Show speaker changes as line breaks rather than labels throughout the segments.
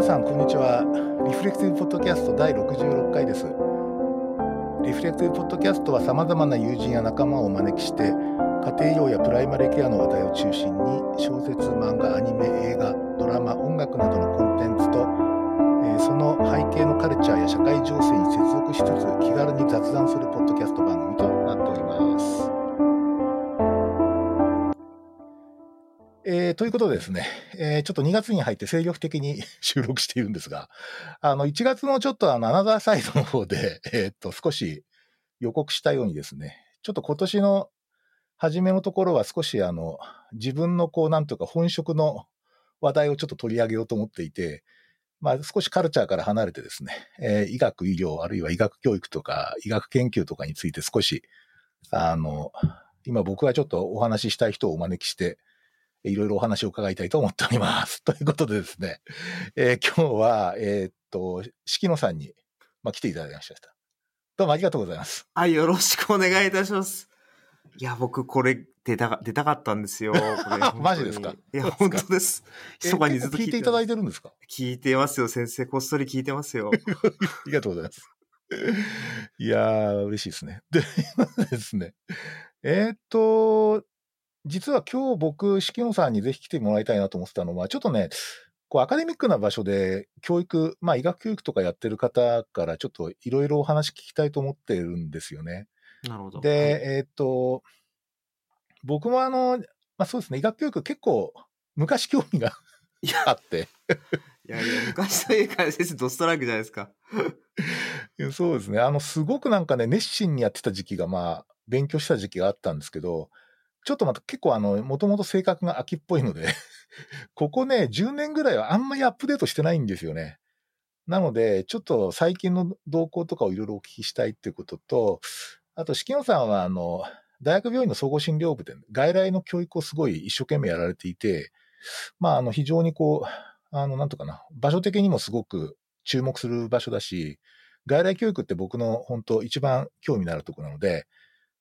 皆さんこんにちは。リフレクティブポッドキャスト第66回です。リフレクティブポッドキャストはさまざまな友人や仲間をお招きして家庭医療やプライマリーケアの話題を中心に小説漫画アニメ映画ドラマ音楽などのコンテンツと、えーその背景のカルチャーや社会情勢に接続しつつ気軽に雑談するポッドキャスト番組とということでですね、えーちょっと2月に入って精力的に 収録しているんですが、あの、1月のちょっとあの、アナザーサイドの方で、えーっと、少し予告したようにですね、ちょっと今年の初めのところは少しあの、自分のこう、なんとか本職の話題をちょっと取り上げようと思っていて、まあ少しカルチャーから離れてですね、えー医学、医療、あるいは医学教育とか医学研究とかについて少し、あの、今僕がちょっとお話ししたい人をお招きして、いろいろお話を伺いたいと思っております。ということでですね、えー今日は、えーっと、敷野さんに、まあ、来ていただきました。どうもありがとうございます。
あ、よろしくお願いいたします。いや、僕、これ、出たか、出たかったんですよ。これ
マジですか？
いや、本
ですか？
当です。
え
密かにずっと
聞いていただい
て
てるんですか？
聞いてますよ、先生。こっそり聞いてますよ。
ありがとうございます。いやー、嬉しいですね。で、今ですね。えーっと、実は今日僕、敷野さんにぜひ来てもらいたいなと思ってたのは、ちょっとね、こうアカデミックな場所で教育、まあ医学教育とかやってる方からちょっといろいろお話聞きたいと思ってるんですよね。
なるほど。
で、えーっと、僕もあの、まあそうですね、医学教育結構昔興味があって、
いやいや、昔というか、先生、ドストライクじゃないですか。
そうですね。あの、すごくなんかね、熱心にやってた時期が、まあ、勉強した時期があったんですけど、ちょっとまた結構あの、もともと性格が秋っぽいので、ここね、10年ぐらいはあんまりアップデートしてないんですよね。なので、ちょっと最近の動向とかをいろいろお聞きしたいっていうことと、あと、敷野さんは、あの、大学病院の総合診療部で外来の教育をすごい一生懸命やられていて、まあ、あの、非常にこう、あの、なんとかな、場所的にもすごく注目する場所だし、外来教育って僕の本当一番興味のあるところなので、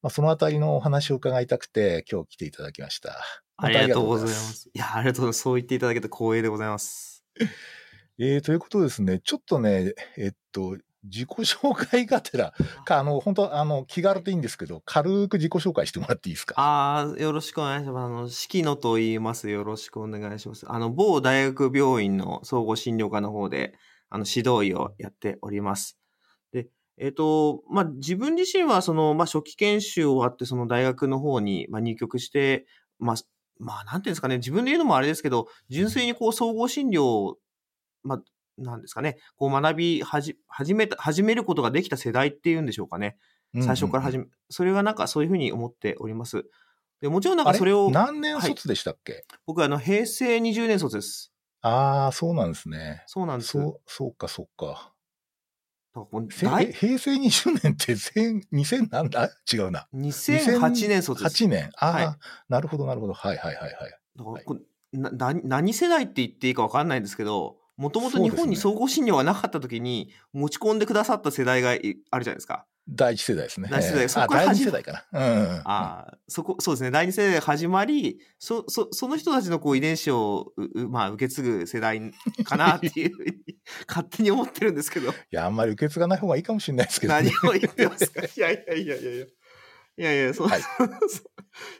まあ、そのあたりのお話を伺いたくて今日来ていただきました。
ありがとうございま
本
す。いや、ありがとうございます。そう言っていただけて光栄でございます。
えー、ということですね、ちょっとね、えっと、自己紹介がてら、か、あの、本当あの、気軽でいいんですけど、軽く自己紹介してもらっていいですか？
ああ、よろしくお願いします。あの、四季野と言います。よろしくお願いします。あの、某大学病院の総合診療科の方で、あの、指導医をやっております。で、えっ、と、まあ、自分自身は、その、まあ、初期研修終わって、その大学の方に、まあ、入局して、まあ、まあ、なんていうんですかね、自分で言うのもあれですけど、純粋にこう、総合診療を、まあ、なんですかね、こう学びはじ、始めた、始めることができた世代っていうんでしょうかね。最初から始
め、
め、それがなんかそういうふうに思っております。でもちろんなんかそれを、
何年卒でしたっけ、
僕はあの平成20年卒です。
ああ、そうなんですね。
そうなんです。
そう、そうか、そうか。平成20年って千2000なんだ違うな。
2008年卒です。
8年。ああ、
はい
なるほど、なるほど。はいはいはいはい。
だからこうなな何世代って言っていいか分かんないんですけど、もともと日本に総合診療がなかった時に持ち込んでくださった世代がいあるじゃないですか。
第一世代ですね。
第一世代
ええ
そこから
あ、第二世代かな。うんうんうん。
ああ、そこ、そうですね。第二世代が始まり、そ、そ、その人たちのこう遺伝子を、まあ、受け継ぐ世代かなっていうふうに 勝手に思ってるんですけど。
いや、あんまり受け継がない方がいいかもしれないですけど、
何を言ってますか？いやいやいやいやいや。いやいや、そう、
はい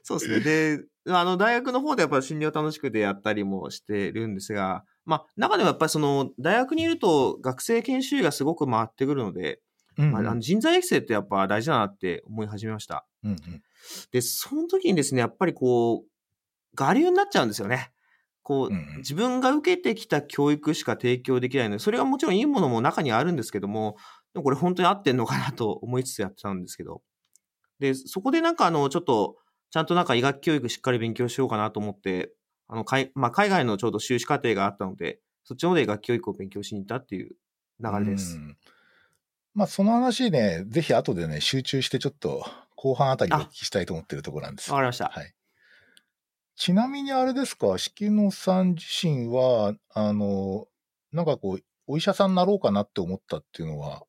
そうですね。で、あの、大学の方でやっぱり診療楽しくでやったりもしてるんですが、まあ、中でもやっぱりその、大学にいると学生研修医がすごく回ってくるので、
うんうん
まあ、あの人材育成ってやっぱ大事だなって思い始めました。
うんうん
で、その時にですね、やっぱりこう、我流になっちゃうんですよね。こう、
うんうん
自分が受けてきた教育しか提供できないので、それがもちろんいいものも中にはあるんですけども、でもこれ本当に合ってんのかなと思いつつやってたんですけど。で、そこでなんかあの、ちょっと、ちゃんとなんか医学教育しっかり勉強しようかなと思って、あの、海まあ、海外のちょうど修士課程があったので、そっちの方で医学教育を勉強しに行ったっていう流れです。
うんまあ、その話ね、ぜひ後でね、集中してちょっと後半あたりでお聞きしたいと思ってるところなんですよ。
わかりました。
はい。ちなみにあれですか、敷野さん自身は、あの、なんかこう、お医者さんになろうかなって思ったっていうのは、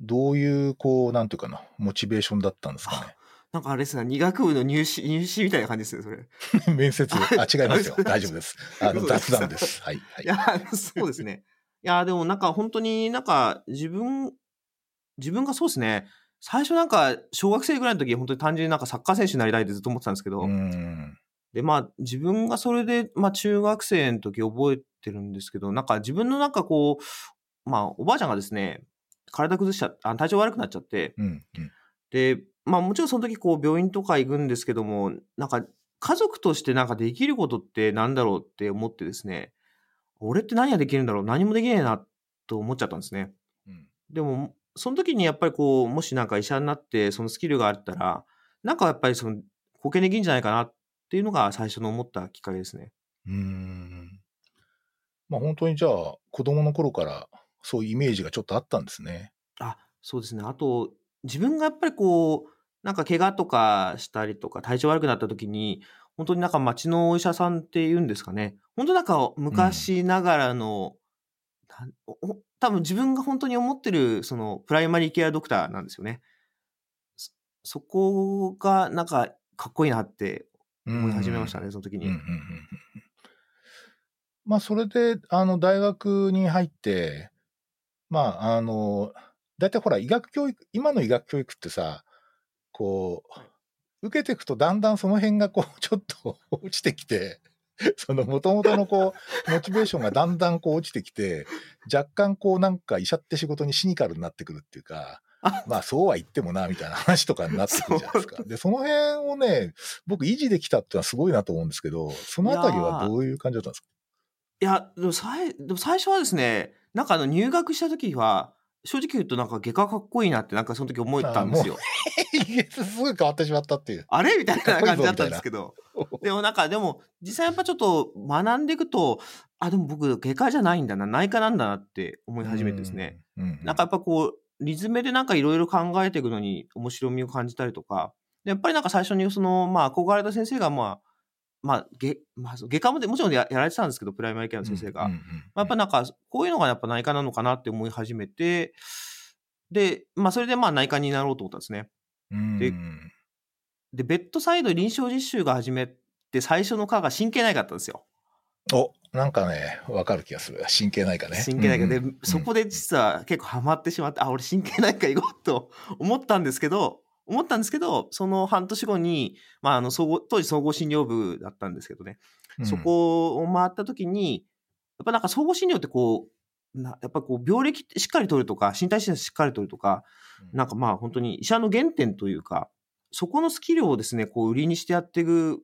どういう、こう、なんていうかな、モチベーションだったんですかね？
なんかあれですね、医学部の入試、入試みたいな感じですね、それ。
面接。あ、違いますよ。
あ
大丈夫です。あの、雑談です。はい。はい
いや、そうですね。いや、でもなんか本当になんか自分、自分がそうですね、最初なんか小学生ぐらいの時本当に単純になんかサッカー選手になりたいってずっと思ってたんですけど、
うん。
で、まあ自分がそれで、まあ中学生の時覚えてるんですけど、なんか自分のなんかこう、まあおばあちゃんがですね、体崩しちゃあ体調悪くなっちゃって、
うん。うん。
で、まあもちろんその時こう病院とか行くんですけども、なんか家族としてなんかできることってなんだろうって思ってですね、俺って何ができるんだろう何もできねえなと思っちゃったんですね。
うん
でも、その時にやっぱりこう、もしなんか医者になってそのスキルがあったら、なんかやっぱりその貢献できるんじゃないかなっていうのが最初の思ったきっかけですね。
うん。まあ本当にじゃあ、子供の頃からそういうイメージがちょっとあったんですね。
あ、そうですね。あと、自分がやっぱりこう、なんか怪我とかしたりとか体調悪くなった時に、本当になんか町のお医者さんっていうんですかね。本当なんか昔ながらの、なん多分自分が本当に思ってるそのプライマリーケアドクターなんですよね。そそこがなんかかっこいいなって思い始めましたね、その時に。
うんうんうんうんまあ、それで、あの、大学に入って、まあ、あの、大体ほら、医学教育、今の医学教育ってさ、こう、受けていくとだんだんその辺がこう、ちょっと 落ちてきて、その元々のこう、モチベーションがだんだんこう落ちてきて、若干こうなんか医者って仕事にシニカルになってくるっていうか、
あ。
まあそうは言ってもな、みたいな話とかになってくるじゃないですか。で、その辺をね、僕維持できたってのはすごいなと思うんですけど、そのあたりはどういう感じだったんですか？
いや、でも最でも最初はですね、なんかあの入学した時は、正直言うとなんか外科かっこいいなってなんかその時思ったんですよ。
すぐ変わってしまったっていう。
あれ？みたいな感じだったんですけど。でもなんか、でも、実際やっぱちょっと学んでいくと、あ、でも僕、外科じゃないんだな、内科なんだなって思い始めてですね。
うん。うん
なんかやっぱこう、リズムでなんかいろいろ考えていくのに面白みを感じたりとか、でやっぱりなんか最初にその、まあ、憧れた先生が、まあ、まあ、外まあ、外科もでもちろんややられてたんですけど、プライマリーケアの先生が。
うんうんうん
まあ、やっぱなんか、こういうのがやっぱ内科なのかなって思い始めて、で、まあ、それでまあ内科になろうと思ったんですね。
うん
でで、ベッドサイド臨床実習が始めて、最初の科が神経内科だったんですよ。
お、なんかね、わかる気がする。神経内科ね。
神経内科で、
うんうん
そこで実は結構ハマってしまって、あ、俺神経内科行こうと思ったんですけど、思ったんですけど、その半年後に、まあ、あの、総合、当時総合診療部だったんですけどね、
うん
そこを回った時に、やっぱなんか総合診療ってこう、なやっぱこう病歴しっかり取るとか、身体診察しっかり取るとか、なんかまあ本当に医者の原点というか、そこのスキルをですね、こう売りにしてやっていく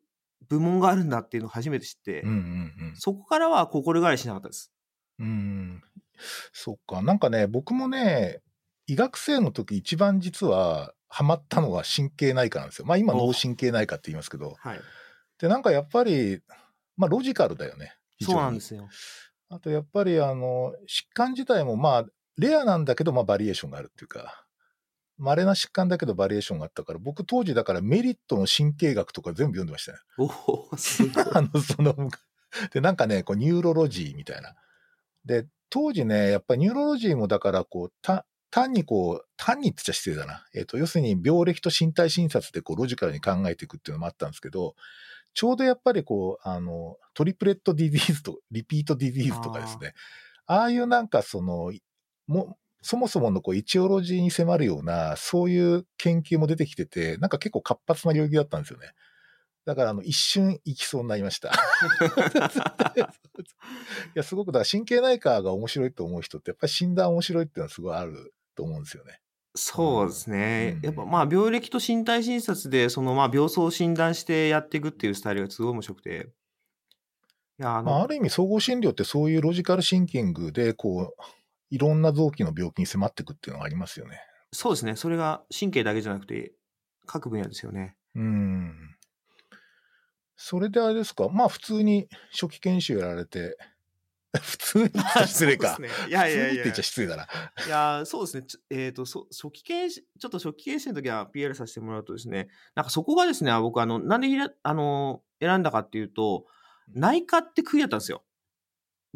部門があるんだっていうのを初めて知って、
うんうん
そこからは心変わりしなかったです。
うん。うん。そっか。なんかね、僕もね、医学生の時一番実はハマったのは神経内科なんですよ。まあ今
お
脳神経内科って言いますけど。
はい。
で、なんかやっぱり、まあロジカルだよね。
そうなんですよ。
あとやっぱりあの、疾患自体もまあ、レアなんだけど、まあバリエーションがあるっていうか、稀な疾患だけどバリエーションがあったから、僕当時だからメリットの神経学とか全部読んでましたね。
おお、すごい。
あの、その、で、なんかね、こう、 neurology みたいな。で、当時ね、やっぱり neurology もだから、こう、た、単にこう、単にって言っちゃ失礼だな。えっ、と、要するに病歴と身体診察でこう、ロジカルに考えていくっていうのもあったんですけど、ちょうどやっぱりこう、あの、 triplet disease と、 repeat disease とかですね。ああいうなんかその、も、そもそものこう、イチオロジーに迫るような、そういう研究も出てきてて、なんか結構活発な領域だったんですよね。だから、あの、一瞬行きそうになりました。いや、すごく、だから神経内科が面白いと思う人って、やっぱり診断面白いっていうのはすごいあると思うんですよね。
そうですね。
うん
やっぱまあ病歴と身体診察で、そのまあ病巣を診断してやっていくっていうスタイルがすごい面白くて。いや、あの、
まあ、ある意味、総合診療ってそういうロジカルシンキングで、こう、いろんな臓器の病気に迫っていくっていうのがありますよね。
そうですね。それが神経だけじゃなくて、各分野ですよね。
うん。それであれですか、まあ普通に初期研修やられて、普通に失礼か。
いやいやいや。
失礼だな。
いやーそうですね。えっ、と、そ初期研修、ちょっと初期研修の時は PR させてもらうとですね、なんかそこがですね、僕、あの、なんでひらあの選んだかっていうと、内科って区切だったんですよ。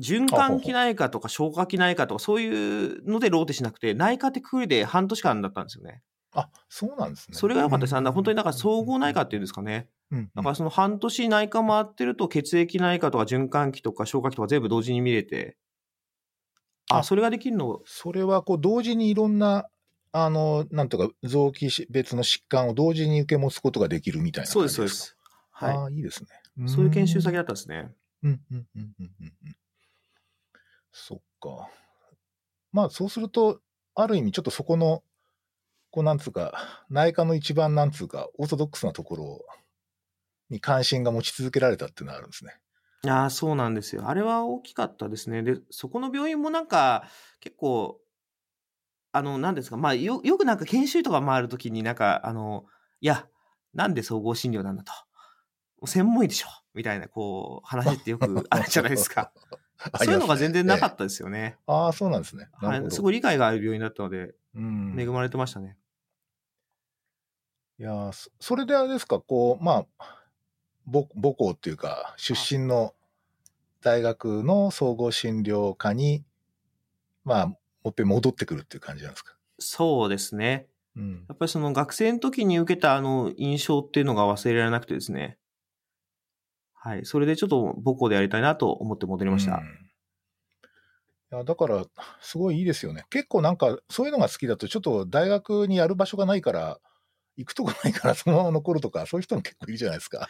循環器内科とか消化器内科とかそういうのでローテしなくて、内科って区で半年間だったんですよね。
あ、そうなんですね。
それが良かったです。あの本当になんか総合内科
科
っていうんですかね。
うん。
だからその半年内科回ってると血液内科とか循環器とか消化器とか全部同時に見れて、あ、
あ
それができるの、
それはこう同時にいろんな、あの、なんとか臓器し別の疾患を同時に受け持つことができるみたいな
そうです、そう
で
ですす。は
かああ、いいですね。
い。そういう研修先
だ。
だったんですね。
うんうんうんうんうんうん。そっか。まあそうすると、ある意味ちょっとそこの、こうなんつうか、内科の一番なんつうか、オーソドックスなところに関心が持ち続けられたっていうのはあるんですね。
いやーそうなんですよ。あれは大きかったですね。で、そこの病院もなんか、結構、あの、なんですか、まあ、よ、よくなんか研修とか回るときになんか、あの、いや、なんで総合診療なんだと。専門医でしょみたいな、こう、話ってよく あるじゃないですか。そういうのが全然なか
た。
ったですよね。
ああ、そうなんですね。
すごい理解がある病院だったので、
うん
恵まれてましたね。
いやーそそれであれですか、こう、まあ、母母校っていうか、出身の大学の総合診療科に、まあ、もっぺん戻ってくるっていう感じなんですか？
そうですね。
うん。
やっぱりその学生の時に受けたあの印象っていうのが忘れられなくてですね。はい。それでちょっと母校でやりたいなと思って戻りました。
うんいやだから、すごいいいですよね。結構なんか、そういうのが好きだと、ちょっと大学にやる場所がないから、行くとこないからそのまま残るとか、そういう人も結構いるじゃないですか。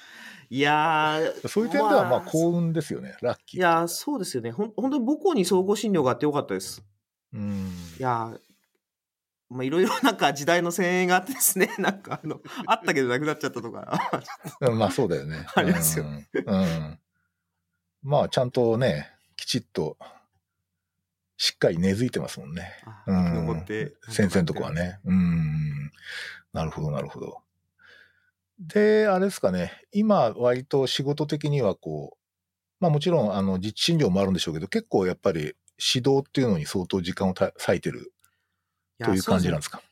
いやー、
そういう点では、まあ、
まあ
幸運ですよね。ラッキー。
いやー、そうですよね。ほん本当に母校に総合診療があってよかったです。
うん。
いやー、まあ、いろいろ なんか時代の声援があってですね、なんかあの、あったけどなくなっちゃったとか。
うんまあ、そうだよね。
ありますよ
うん。うん。まあ、ちゃんとね、きちっと、しっかり根付いてますもんね。
あ
うん。先生のとこは。ね。うん。なるほど、なるほど。で、あれですかね。今、割と仕事的にはこう、まあもちろん、あの、実地診療もあるんでしょうけど、結構やっぱり指導っていうのに相当時間をた割いてるという感じなんですか？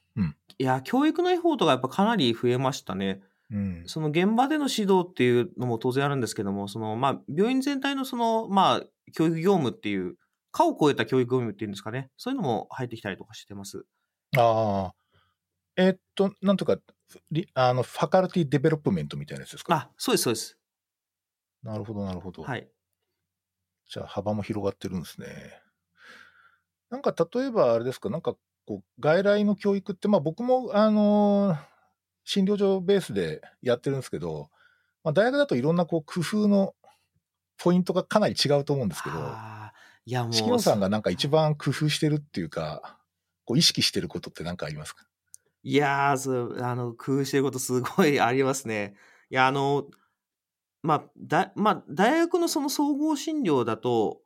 いや、教育のエフォートがやっぱかなり増えましたね。
うん。
その現場での指導っていうのも当然あるんですけども、そのまあ病院全体のそのまあ教育業務っていう、科を超えた教育業務っていうんですかね、そういうのも入ってきたりとかしてます。
ああ。えっと、なんとか、リあの、 faculty development みたいなやつですか？
あ、そうです、そうです。
なるほど、なるほど。
はい。
じゃあ幅も広がってるんですね。なんか例えばあれですか、なんかこう外来の教育って、まあ僕もあのー診療所ベースでやってるんですけど、まあ、大学だといろんなこう工夫のポイントがかなり違うと思うんですけど、
いやもう。
四季野さんがなんか一番工夫してるっていうか、こう意識してることって何かありますか？
いやーそう、あの、工夫してることすごいありますね。いや、あの、まあ、だ、まあ、大学のその総合診療だと、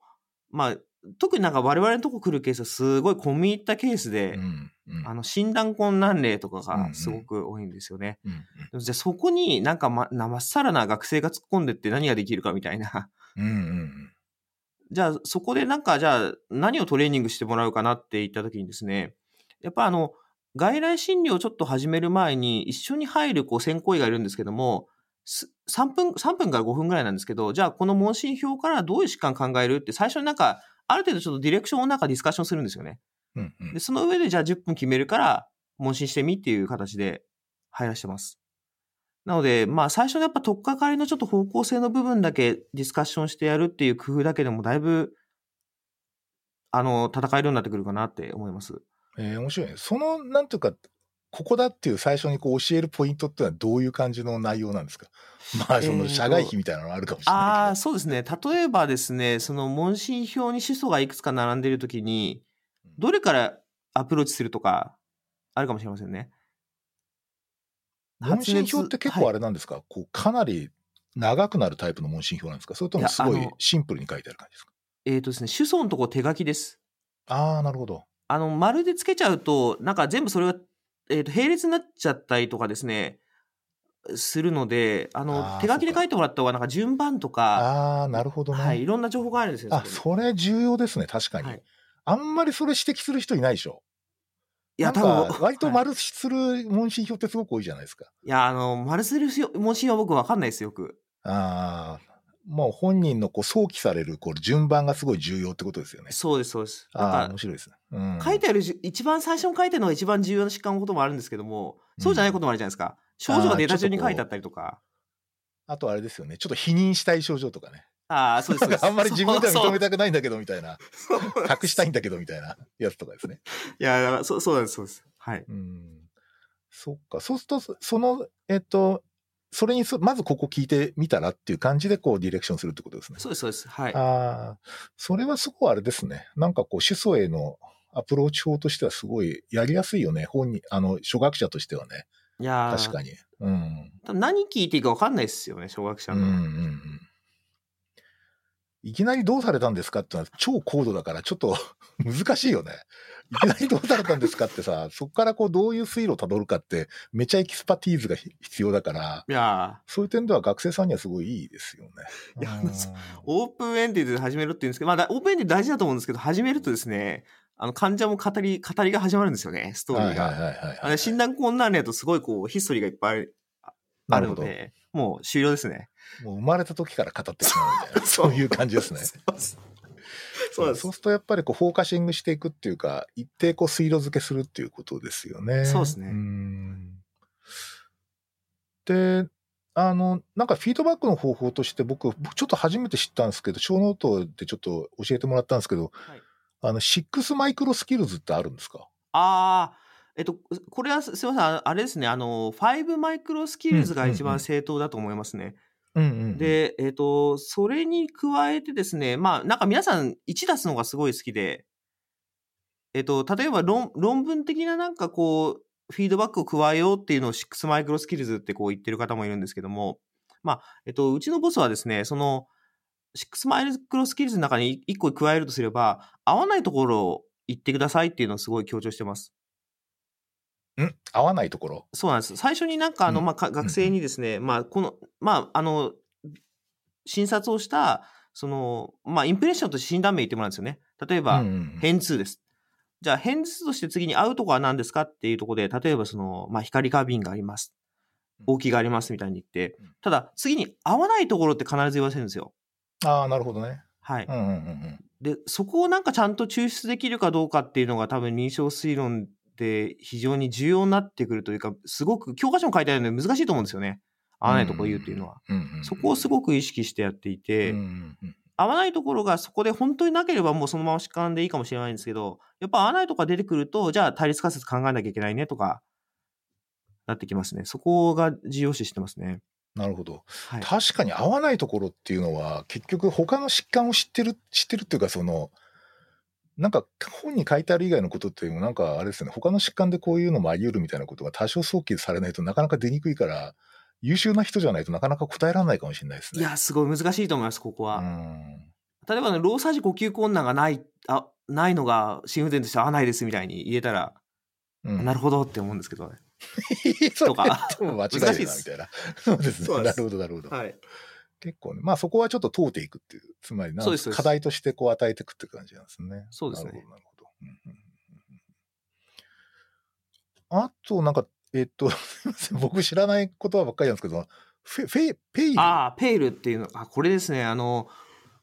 まあ、特になんか我々のとこ来るケースはすごい込み入ったケースで、
うんうん
あの、診断困難例とか
うんうん
がすごく多いんですよね。
うん
でもじゃあそこになんかま、なまっさらな学生が突っ込んでって何ができるかみたいな。
うんうんうん
じゃあそこでなんかじゃあ何をトレーニングしてもらうかなって言った時にですね、やっぱあの、外来診療をちょっと始める前に一緒に入るこう専攻医がいるんですけども、す3分、3分から5分ぐらいなんですけど、じゃあこの問診票からどういう疾患考えるって最初になんか、ある程度ちょっとディレクションをなんかディスカッションするんですよね。
うんうん
で、その上でじゃあ10分決めるから問診してみっていう形で入らしてます。なので、まあ最初のやっぱ取っかかりのちょっと方向性の部分だけディスカッションしてやるっていう工夫だけでもだいぶ、あの、戦えるようになってくるかなって思います。
えー面白いね。その、なんていうか、ここだっていう最初にこう教えるポイントってのはどういう感じの内容なんですか？まあ、その社外費みたいなのあるかもしれ
ああ、
ない
そうですね。例えばですね、その問診票に主訴がいくつか並んでいるときに、どれからアプローチするとか、あるかもしれませんね。
問診票って結構あ
れ、
れなんですか、こうかなり長くなるタイプの問診票なんですか？それともすごいシンプルに書いてある感じですか？
えっ、とですね、主訴のとこ手書きです。
ああ、なるほど。
あの、丸でつけちゃうと、なんか全部それが、えっ、と、並列になっちゃったりとかですね、するので、あの、
あー
手書きで書いてもらった方が、なんか順番とか、
ああ、なるほどね。
はい、いろんな情報があるんですよ。
あ、それ重要ですね、確かに。
はい
あんまりそれ指摘する人いないでしょ？
いや、多分、
か割と
はい
丸する問診票ってすごく多いじゃないですか。
いや、あの、丸するし問診は僕わかんないですよ、よく。
ああ、もう本人のこう想起されるこう順番がすごい重要ってことですよね。
そうです、そうです。
ああ、面白いですね。うん、
書いてあるじ、一番最初に書いてるのが一番重要な疾患のこともあるんですけども、そうじゃないこともあるじゃないですか。症状がデータ中に書いてあったりとか。
あとあれですよね。ちょっと否認したい症状とかね。
ああ、そうです、そうです。
あんまり自分では認め
た
たくないんだけどみたいな。隠したいんだけどみたいなやつとかですね。
いや、そうそうなんです、そうです。はい。
うん。そっか。そうすると、そその、えっと、それにす、まずここ聞いてみたらっていう感じでこうディレクションするってことですね。
そうです、そうです。はい。
ああ、それはすごいあれですね。なんかこう、主訴へのアプローチ法としてはすごいやりやすいよね。本人、あの、初学者としてはね。
いやー
確かに。うん。
何聞いていいか分かんないですよね、初学者の。
うんうんうん。いきなりどうされたんですかってのは超高度だからちょっと 難しいよね。いきなりどうされたんですかってさ、そこからこうどういう推路をたどるかってめちゃ expertise がひ必要だから、
いや
そういう点では学生さんにはすごいいいですよね。
いや open-ended で始めるって言うんですけど、まあだ、 open-ended 大事だと思うんですけど、始めるとですね、あの、患者も語り、語りが始まるんですよね、ストーリーが。
はいはいはいはい、
あの診断困難例とすごいこう、ヒストリーがいっぱいあ
な
るので、もう終了ですね。
もう生まれた時から語ってしまうみたいな、そういう感じですね。
そうです。そうです
るとやっぱりこう focusing していくっていうか、一定こう水路付けするっていうことですよね。
そうですね
んで、あの、なんかフィードバックの方法として僕、僕ちょっと初めて知ったんですけど、ショーノートでちょっと教えてもらったんですけど、
はい
あの、6マイクロスキルズってあるんですか？
ああ、えっと、これはすすみません。あ、あれですね、あの、5マイクロスキルズが一番正当だと思いますね。
うんうん。うん、
で、えっ、と、それに加えてですね、まあ、なんか皆さん1出すのがすごい好きで、えっ、と、例えば論論文的ななんかこう、フィードバックを加えようっていうのを6マイクロスキルズってこう言ってる方もいるんですけども、まあ、えっ、と、うちのボスはですね、その、6マイクロスキルズの中に1個加えるとすれば、合わないところを言ってくださいっていうのをすごい強調してます。
ん？合わないところ？
そうなんです。最初になんかあの、
うん
まあ、か学生にですね、まあ、この、まあ、あの、診察をした、その、まあ、インプレッションと診断名言ってもらうんですよね。例えば、変数です。じゃあ、変数として次に合うとこは何ですかっていうところで、例えばその、まあ、光過敏があります。大きがありますみたいに言って
うん、
ただ、次に合わないところって必ず言わせるんですよ。
ああ、なるほどね。
はい。
うんうんうんうん。
で、そこをなんかちゃんと抽出できるかどうかっていうのが多分認証推論で非常に重要になってくるというか、すごく教科書に書いてあるので難しいと思うんですよね。合わないところを言うっていうのは。そこをすごく意識してやっていて、合わないところがそこで本当になければもうそのまま疾患でいいかもしれないんですけど、やっぱ合わないところが出てくると、じゃあ対立仮説考えなきゃいけないねとか、なってきますね。そこが重要視してますね。
なるほど。
はい。
確かに合わないところっていうのは、結局他の疾患を知ってる、知ってるっていうか、その、なんか本に書いてある以外のことっていうのも、なんかあれですね、他の疾患でこういうのもあり得るみたいなことが多少早期されないとなかなか出にくいから、優秀な人じゃないとなかなか答えられないかもしれないですね。
いや、すごい難しいと思います、ここは。
うん。
例えばね、労作時呼吸困難がない、あ、ないのが心不全として合わないですみたいに言えたら、
うん、
なるほどって思うんですけどね。とか
間違いなみたいな。そうですね。なるほど、なるほど。
はい。
結構ね、まあそこはちょっと問うていくっていう、つまりな課題としてこう与えていくって感じなんですね。
そうですね
なるほど、なるほど。うんうんあと、なんか、えっと、すいません僕知らない言葉ばっかりなんですけど、フェ、フェ、ペイル？
ああ、ペイルっていうの、あ、これですね、あの、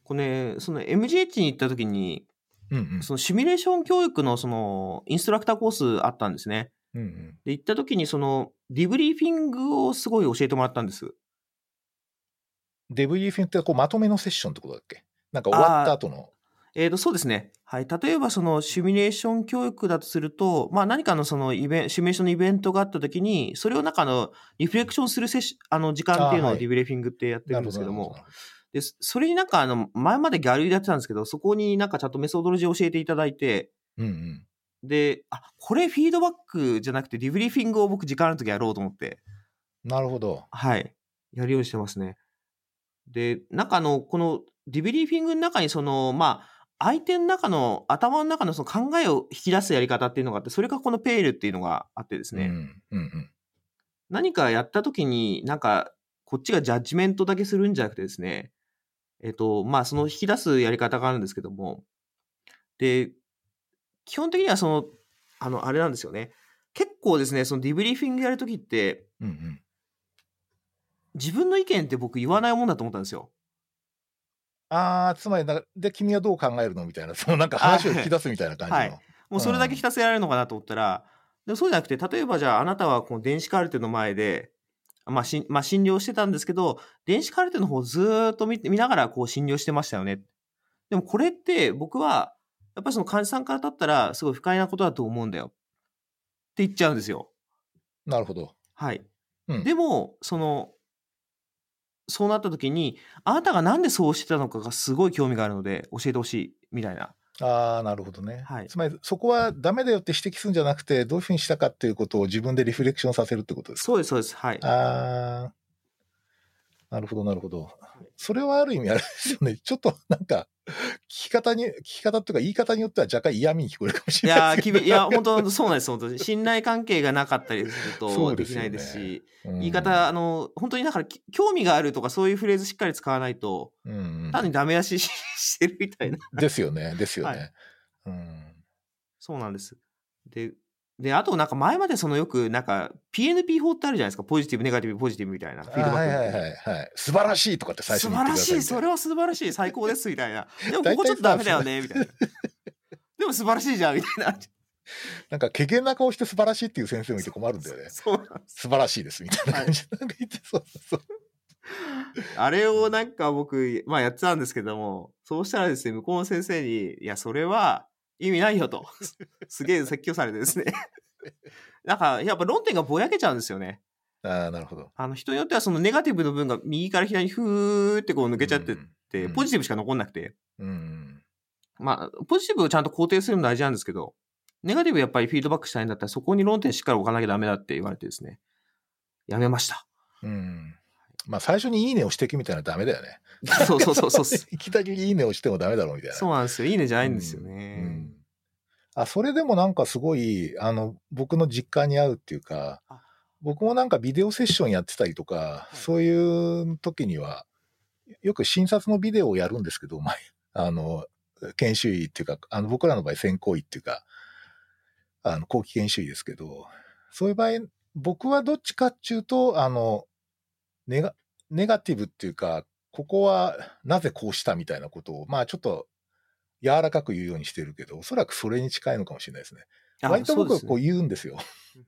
これ、ね、その MGH に行った時に、
うんうん
そのシミュレーション教育のそのインストラクターコースあったんですね。
うんうん
で、行った時にその debriefing をすごい教えてもらったんです。
debriefing ってこうまとめのセッションってことだっけ？なんか終わった後の。
えー、とそうですね。はい。例えば、そのシミュレーション教育だとすると、まあ何かのそのイベンシミュレーションのイベントがあったときに、それを中のリフレクションするセあの時間っていうのを debriefing ってやってるんですけども、
なるほどなる
で、それになんかあの、前までギャルリーでやってたんですけど、そこになんかちゃんとメソドロジーを教えていただいて。
うんうん。
で、あ、これフィードバックじゃなくてディブリーフィングを僕時間あるときやろうと思って、
なるほど。
はい。やるようにしてますね。で、なんかあの、このディブリーフィングの中にその、まあ、相手の中の、頭の中のその考えを引き出すやり方っていうのがあって、それがこのペールっていうのがあってですね、
うんうんうん。
何かやった時になんか、こっちがジャッジメントだけするんじゃなくてですね、えっと、まあ、その引き出すやり方があるんですけども、で、基本的にはその、あの、あれなんですよね。結構ですね、そのディブリーフィングやるときって、
うんうん。
自分の意見って僕言わないもんだと思ったんですよ。
ああ、つまりだ、で、君はどう考えるのみたいな、そのなんか話を引き出すみたいな感じの。
はいもうそれだけひたすらやれるのかなと思ったら、でもそうじゃなくて、例えばじゃああなたはこの電子カルテの前で、まあしまあ、診療してたんですけど、電子カルテの方をずーっと見て見ながらこう診療してましたよね。でもこれって僕は、やっぱりその患者さんからだったらすごい不快なことだと思うんだよ。って言っちゃうんですよ。
なるほど。
はい。
うん
でも、その、そうなった時に、あなたがなんでそうしてたのかがすごい興味があるので、教えてほしい、みたいな。
ああ、なるほどね。
はい
つまり、そこはダメだよって指摘するんじゃなくて、どういうふうにしたかっていうことを自分でリフレクションさせるってことですか？
そうです、そうです。はい。
ああ、なるほど、なるほど。それはある意味あれですよね。ちょっとなんか、聞き方に、聞き方っていうか言い方によっては若干嫌味に聞こえるかもし
い
れないですけど。
いや、本当そうなんです、本当に。信頼関係がなかったりする
そ
と
うで
きないですし、
うん
言い方、あの、本当にだから、き興味があるとかそういうフレーズしっかり使わないと、
うんうん
単にダメ出しし してるみたいな。
ですよね、ですよね。
はい
うん
そうなんです。で、で、あとなんか前までそのよく、なんか PNP 法ってあるじゃないですか。ポジティブ、ネガティブ、ポジティブみたいな。フィードバック
あはいはいはいはい。素晴らしいとかって最初
素
に言って
晴らしい、
くださいみたいな。
それは素晴らしい、最高です、みたいな。でもここちょっとダメだよね、みたいな。でも素晴らしいじゃん、みたいな。
なんか、けげんな顔して素晴らしいっていう先生もいて困るんだよね。
そうなん。
素晴らしいですみたいな感じで、なんか言って、そうそう。
あれをなんか僕、まあやってたんですけども、そうしたらですね、向こうの先生に、いや、それは意味ないよと。すげえ説教されてですね。なんか、やっぱ論点がぼやけちゃうんですよね。
ああ、なるほど。
あの人によってはそのネガティブの分が右から左にふーってこう抜けちゃってって、
うん
ポジティブしか残んなくて。
うん。うん。
まあ、ポジティブをちゃんと肯定するの大事なんですけど、ネガティブやっぱりフィードバックしたいんだったらそこに論点しっかり置かなきゃダメだって言われてですね。やめました。
うん。まあ、最初にいいねをしてきみたいなダメだよね。
そうそうそうそう。
いきなりいいねをしてもダメだろうみたいな。
そうなんですよ。いいねじゃないんですよ
う
ね。
んあ、それでもなんかすごい、あの、僕の実感に合うっていうか
あ、
僕もなんかビデオセッションやってたりとか、
い
そういう時には、よく診察のビデオをやるんですけど、まあ、あの、研修医っていうか、あの、僕らの場合専攻医っていうか、あの、後期研修医ですけど、そういう場合、僕はどっちかっていうと、あの、ネガ、ネガティブっていうか、ここはなぜこうしたみたいなことを、まあちょっと柔らかく言うようにしてるけど、おそらくそれに近いのかもしれないですね。
あ
割と僕はこう
そ
言うんですよ。
すね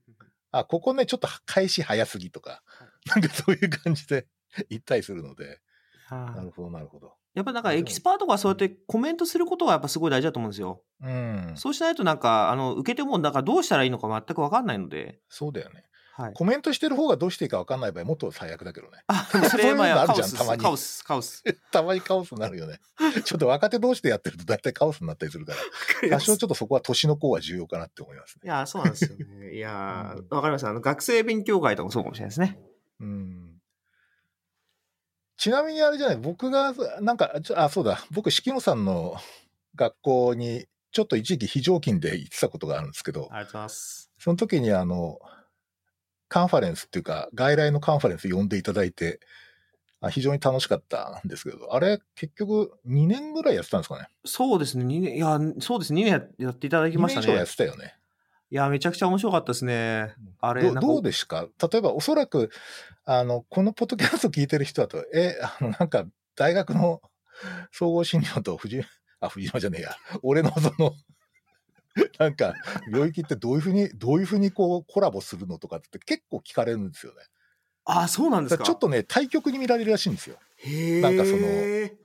あ、ここね、ちょっと返し早すぎとか、なんかそういう感じで 言ったりするので、
は
ないるほど、なるほど。
やっぱなんかエキスパートがそうやってコメントすることがやっぱすごい大事だと思うんですよ。
うん。
そうしないとなんか、あの、受けてもなんかどうしたらいいのか全くわかんないので。
そうだよね。
はい。
コメントしてる方がどうしていいか分かんない場合、もっと最悪だけどね。
そ
そういうの
れまあ
あるじゃんたまに
カオス、カオス。
たまにカオスになるよね。ちょっと若手同士でやってると大体カオスになったりするから、多少ちょっとそこは年の子は重要かなって思いますね。
いや、そうなんですよね。いや
うん
かります。あの、学生勉強会とかもそうかもしれないですね。
うん。ちなみにあれじゃない、僕が、なんか、あ、そうだ、僕、式野さんの学校に、ちょっと一時期非常勤で行ってたことがあるんですけど、
ありがとうございます。
その時にあの、カンファレンスっていうか、外来のカンファレンス呼んでいただいて、あ非常に楽しかったんですけど、あれ、結局2年ぐらいやってたんですかね？
そうですね。2年、いや、そうですね。2年ややっていただき
2
ましたね
年以上やっ。てたよね。
いや、めちゃくちゃ面白かったですね。あれ、
どどうですか例えば、おそらく、あの、このポッドキャスト聞いてる人だと、え、あの、なんか、大学の 総合診療と藤、あ、藤島じゃねえや、俺のその、なんか、領域ってどういうふうに、どういうふうにこう、コラボするのとかって結構聞かれるんですよね。
あ、そうなんですか？
ちょっとね、対極に見られるらしいんですよ。なんかその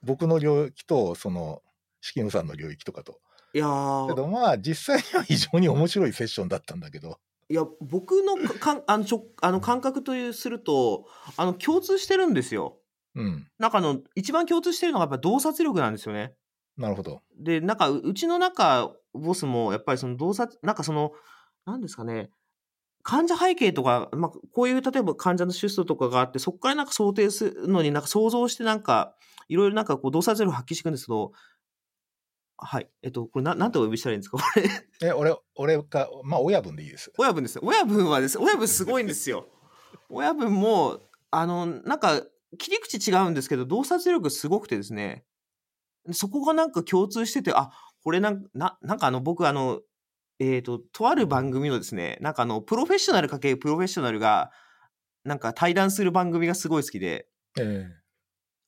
僕の領域と、その、式野さんの領域とかと。
いや
け
ー
どまあ、実際には非常に面白いセッションだったんだけど。
いや、僕のかかんあのちょあの感覚というすると、あの、共通してるんですよ。
うん。
なんかあの、一番共通してるのがやっぱ洞察力なんですよね。
なるほど。
で、なんかう、うちの中、ボスも、やっぱりその洞察、なんかその、なんですかね、患者背景とか、まあ、こういう、例えば患者の出訴とかがあって、そこからなんか想定するのになんか想像してなんか、いろいろなんかこう洞察力を発揮していくんですけど、はい。えっと、これな、なんてお呼びしたらいいんですか？これ。
え、俺、俺か、まあ、親分でいいです。
親分ですね。親分はです。親分すごいんですよ。親分も、あの、なんか、切り口違うんですけど、洞察力すごくてですね、そこがなんか共通してて、あ、これなんななんかあの、僕あの、えっ、と、とある番組のですね、なんかあの、プロフェッショナルかけプロフェッショナルが、なんか対談する番組がすごい好きで、
え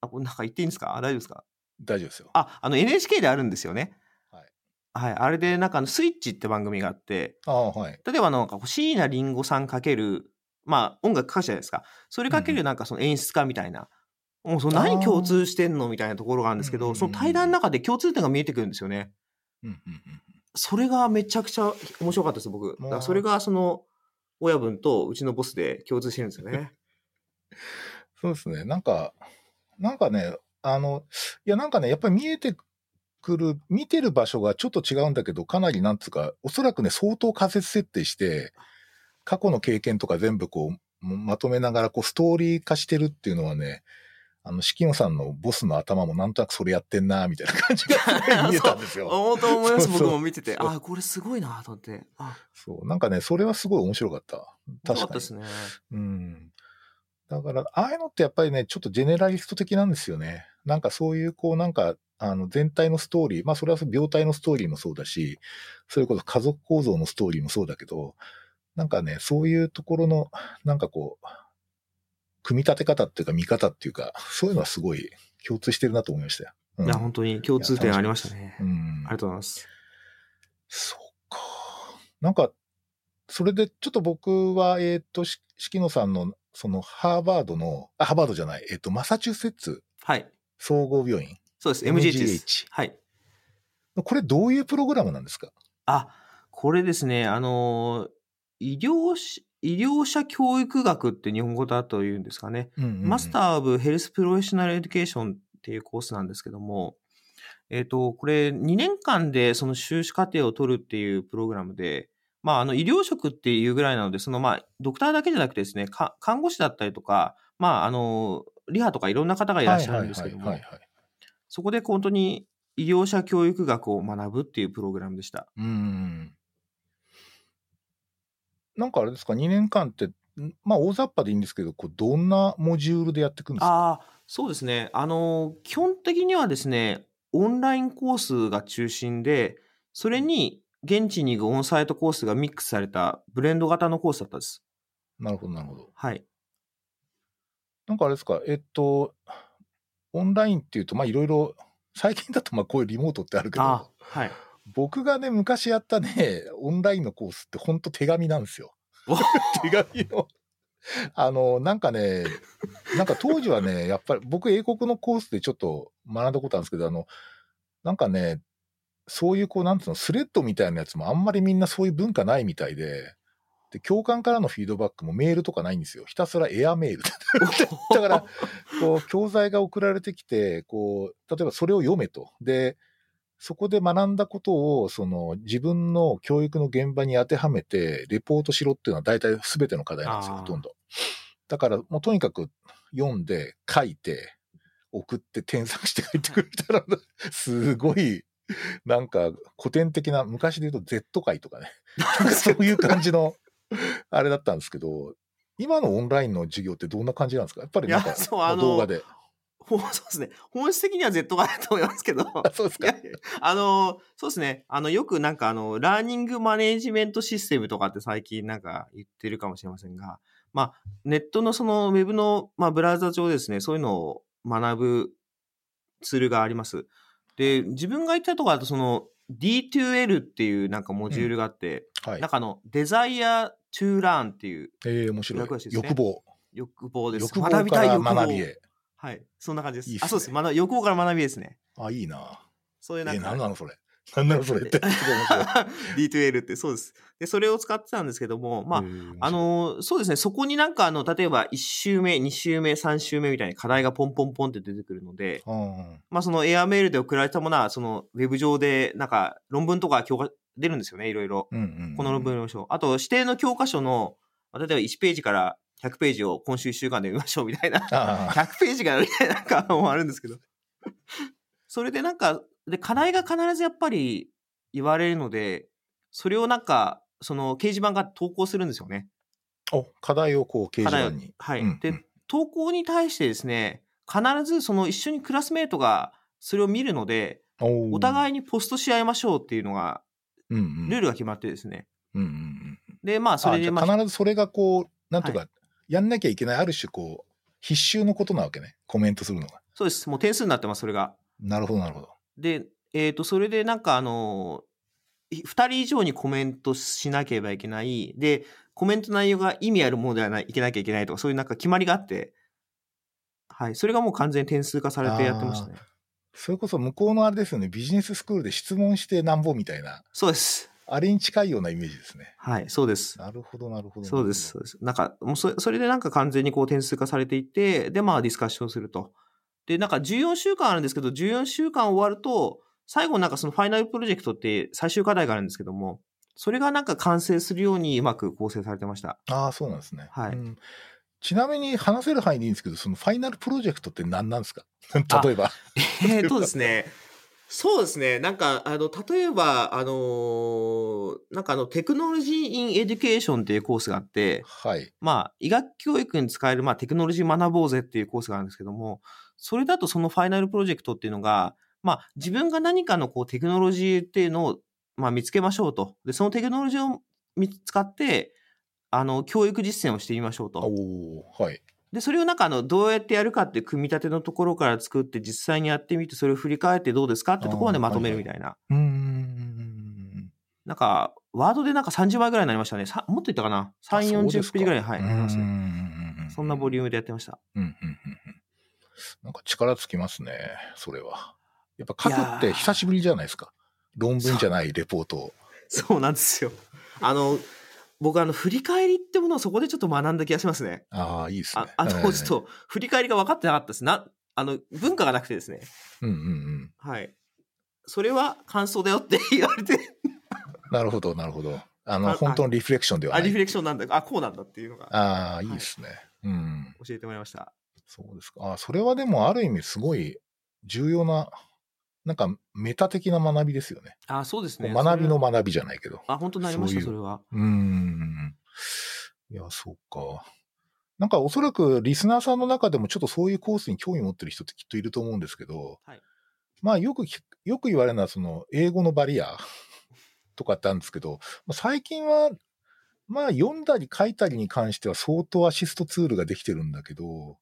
あ、これなんか言っていいんですか？あ大丈夫ですか？
大丈夫ですよ。
あ、あの NHK であるんですよね。
はい。
はい。あれで、なんかあの、スイッチって番組があって、
ああ、はい。
例えばなんか椎名林檎さんかける、まあ音楽歌手じゃないですか。それかけ
うんう
るなんかその演出家みたいな。もうその何共通してんの？みたいなところがあるんですけど、
うんうんうん
その対談の中で共通点が見えてくるんですよね。
うんうんうん
それがめちゃくちゃ面白かったです、僕。だからそれがその親分とうちのボスで共通してるんですよね。
そうですね。なんか、なんかね、あの、いやなんかね、やっぱり見えてくる、見てる場所がちょっと違うんだけど、かなりなんつうか、おそらくね、相当仮説設定して、過去の経験とか全部こう、まとめながら、こう、ストーリー化してるっていうのはね、あの、四季野さんのボスの頭もなんとなくそれやってんな、みたいな感じが見えたんですよ。
本当思います、僕も見てて。あ、これすごいなと思って。あ、
そう。なんかね、それはすごい面白かった。確かに
かで。すね。
うん。だから、ああいうのってやっぱりね、ちょっとジェネラリスト的なんですよね。なんかそういう、こう、なんか、あの、全体のストーリー、まあ、それは病態のストーリーもそうだし、それこそ家族構造のストーリーもそうだけど、なんかね、そういうところの、なんかこう、組み立て方っていうか見方っていうか、そういうのはすごい共通してるなと思いましたよ。うん
いや、本当に共通点ありましたね。
うん
ありがとうございます。
そうか。なんか、それでちょっと僕は、えっ、と、し敷野さんの、その、ハーバードの、あ、ハーバードじゃない、えっ、と、マサチューセッツ
はい。
総合病院。
そうです。MGH です。
MGH
はい。
これどういうプログラムなんですか？
あ、これですね、あの、医療し、医療者教育学って日本語だというんですかね。 Master of Health Professional Education っていうコースなんですけども、えっ、と、これ2年間でその修士課程を取るっていうプログラムで、まあ、あの、医療職っていうぐらいなので、その、まあ、ドクターだけじゃなくてですね、か看護師だったりとか、まあ、あの、リハとかいろんな方がいらっしゃるんですけども。そこで本当に医療者教育学を学ぶっていうプログラムでした。
うん。なんかあれですか、2年間って、んまあ大雑把でいいんですけど、こうどんなモジュールでやっていくんですか？
ああ、そうですね。あの、基本的にはですね、オンラインコースが中心で、それに現地に行くオンサイトコースがミックスされたブレンド型のコースだったです。
なるほど、なるほど。
はい。
なんかあれですか、えっと、オンラインっていうと、まあいろいろ、最近だとまあこういうリモートってあるけ
あ
ど、
はい。
僕がね、昔やったね、オンラインのコースって本当手紙なんですよ。
お
手紙の。あの、なんかね、なんか当時はね、やっぱり僕英国のコースでちょっと学んだことあるんですけど、あの、なんかね、そういうこう、なんつうの、スレッドみたいなやつもあんまりみんなそういう文化ないみたいで、で、教官からのフィードバックもメールとかないんですよ。ひたすらエアメール。だから、こう、教材が送られてきて、こう、例えばそれを読めと。で、そこで学んだことを、その、自分の教育の現場に当てはめて、レポートしろっていうのは大体全ての課題なんですよ、ほとんど。だから、もうとにかく読んで、書いて、送って添削して帰ってくるみたいな、すごい、なんか古典的な、昔で言うと Z 会とかね、そういう感じの、あれだったんですけど、今のオンラインの授業ってどんな感じなんですか？やっぱりなんか動画で。
そうですね。本質的には Z がだと思いますけど。
あそうですか
あの、そうですね。あの、よくなんかあの、ラーニングマネージメントシステムとかって最近なんか言ってるかもしれませんが、まあ、ネットのそのウェブの、まあ、ブラウザ上ですね、そういうのを学ぶツールがあります。で、自分が言ったところだと、その D2L っていうなんかモジュールがあって、
はい
なん。かあの、デザイア to learn っていう
ええ面白い欲望。
欲望です。
欲望から学びへ。
はい。そんな感じです。
いいっすね
あ、そうです。学び欲望から学びですね。
あ、いいな。え、
そういうなんか。
なんなのそれ？なんなのそれって。すごい面白い
D2L ってそうです。で、それを使ってたんですけども、まああの、そうですね、そこになんかあの、例えば1週目、2週目、3週目みたいに課題がポンポンポンって出てくるので、
うん
まあそのエアメールで送られたものは、そのウェブ上でなんか論文とか教科出るんですよね、いろいろ。
うんうんうん
この論文読みましょう。あと、指定の教科書の、まあ例えば1ページから100ページを今週1週間で読みましょうみたいな。
ああ
100ページがみたいなかもあるんですけど。それでなんか、で、課題が必ずやっぱり言われるので、それをなんか、その掲示板が投稿するんですよね。
お、課題をこう掲示板に。
はい。
うんうん
で、投稿に対してですね、必ずその一緒にクラスメートがそれを見るので、お
おい、
互いにポストし合いましょうっていうのが、
うんうん、
ルールが決まってですね。
うんうんうん
で、まあ、それで、
あ
まあ、
必ずそれがこう、なんとか、やんなきゃいけない、ある種こう、必修のことなわけね。コメントするのが。
そうです。もう点数になってます、それが。
なるほど、なるほど。
で、えっ、と、それでなんかあの、い2人以上にコメントしなければいけない。で、コメント内容が意味あるものではない、いけなきゃいけないとか、そういうなんか決まりがあって、はい。それがもう完全に点数化されてやってましたね。
それこそ向こうのあれですよね、ビジネススクールで質問してなんぼみたいな、
そうです。
あれに近いようなイメージですね。
はい、そうです。
なるほど、なるほど。
そうです、そうです。なんか、もうそそれでなんか完全にこう点数化されていて、で、まあディスカッションすると。で、なんか14週間あるんですけど、14週間終わると、最後なんかそのファイナルプロジェクトって最終課題があるんですけども、それがなんか完成するようにうまく構成されてました。
ああ、そうなんですね。
はい
うんちなみに話せる範囲でいいんですけど、その final project って何なんですか？例えば。
えーとですね、そうですね、なんか、あの、例えば、あのーなんかあの、 Technology in Education っていうコースがあって、
はい。
まあ、医学教育に使える、まあ、テクノロジー学ぼうぜっていうコースがあるんですけども、それだとその final project っていうのが、まあ、自分が何かのこうテクノロジーっていうのを、まあ、見つけましょうと。で、そのテクノロジーを見つ使って、あの、教育実践をしてみましょうと。
はい。
で、それをなんかあの、どうやってやるかっていう組み立てのところから作って実際にやってみて、それを振り返ってどうですか？ってところまでまとめるみたいな。
うーん。
なんか、ワードでなんか30倍ぐらいになりましたね。さもっといったかな ?3、40
あそうですか
ページぐらい、はい、
う
なりましたね。
ん
そんなボリュームでやってました。
うんうんうんうんなんか力つきますね、それは。やっぱ書くって久しぶりじゃないですか。論文じゃないレポートを。
そうなんですよ。あの、僕あの、振り返りってものをそこでちょっと学んだ気がしますね。
ああ、いいですね
あ。あの、ちょっと、振り返りが分かってなかったです。な、あの、文化がなくてですね。
うんうんうん。
はい。それは感想だよって言われて、
なるほど、なるほど。あの、
あ
本当のリフレクションでは
あ、
ない。
リフレクションなんだ。あ、こうなんだっていうのが
ああ、いいですね。うん。
教えてもらいました。
そうですか。あそれはでもある意味すごい重要な、なんかメタ的な学びですよね。
あ、そうですね。
学びの学びじゃないけど。
あ、本当になりました、
そ
れは。
うーん。いや、そうか。なんかおそらくリスナーさんの中でもちょっとそういうコースに興味持ってる人ってきっといると思うんですけど、
はい
まあよくよく言われるのはその英語のバリア とかってあるんですけど、まあ最近は、まあ読んだり書いたりに関しては相当アシストツールができてるんだけど、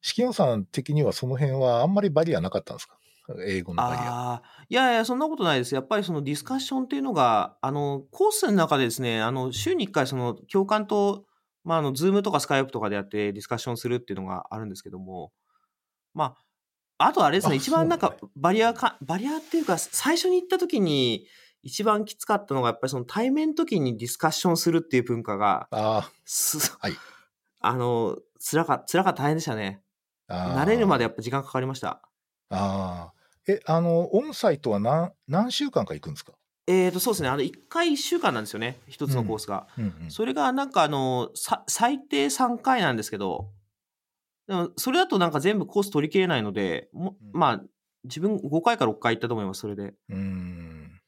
式野さん的にはその辺はあんまりバリアなかったんですか？英語のバリア。
ああ、いやいや、そんなことないです。やっぱりそのディスカッションっていうのが、あの、コースの中でですね、あの、週に1回その、教官と、まあ、あの、ズームとかスカイプとかでやってディスカッションするっていうのがあるんですけども、まあ、あとあれですね、
あ
一番なんかバリアか、バリアっていうか、最初に行った時に、一番きつかったのが、やっぱりその対面の時にディスカッションするっていう文化が、
あ
す
はい
あの、辛か、辛かった大変でしたね。
あ。ああ
慣れるまでやっぱ時間かかりました。
ああ。え、あの、オンサイトは何、何週間か行くんですか？
えーと、そうですね。あの、1回1週間なんですよね。一つのコースが。
うんうん。
それがなんかあの、さ最低3回なんですけど、でもそれだとなんか全部コース取り切れないので、も
うん
まあ、自分5回か6回行ったと思います、それで。
うーん。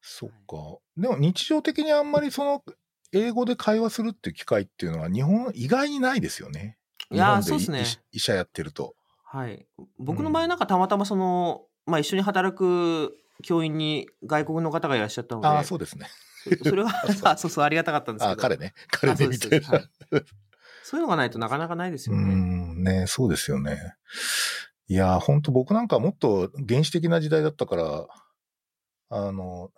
そっか。でも日常的にあんまりその、英語で会話するっていう機会っていうのは日本意外にないですよね。
いやそうですね
医医者やってると。
はい。僕の場合なんかたまたまその、まあ一緒に働く教員に外国の方がいらっしゃったので、
ああ、そうですね。
そそれは あそうそう、ありがたかったんですけど。
ああ、彼ね。彼で見てる。
そうですはいそういうのがないとなかなかないですよね。
ん、ね、そうですよね。いやー、ほんと僕なんかもっと原始的な時代だったから、あの、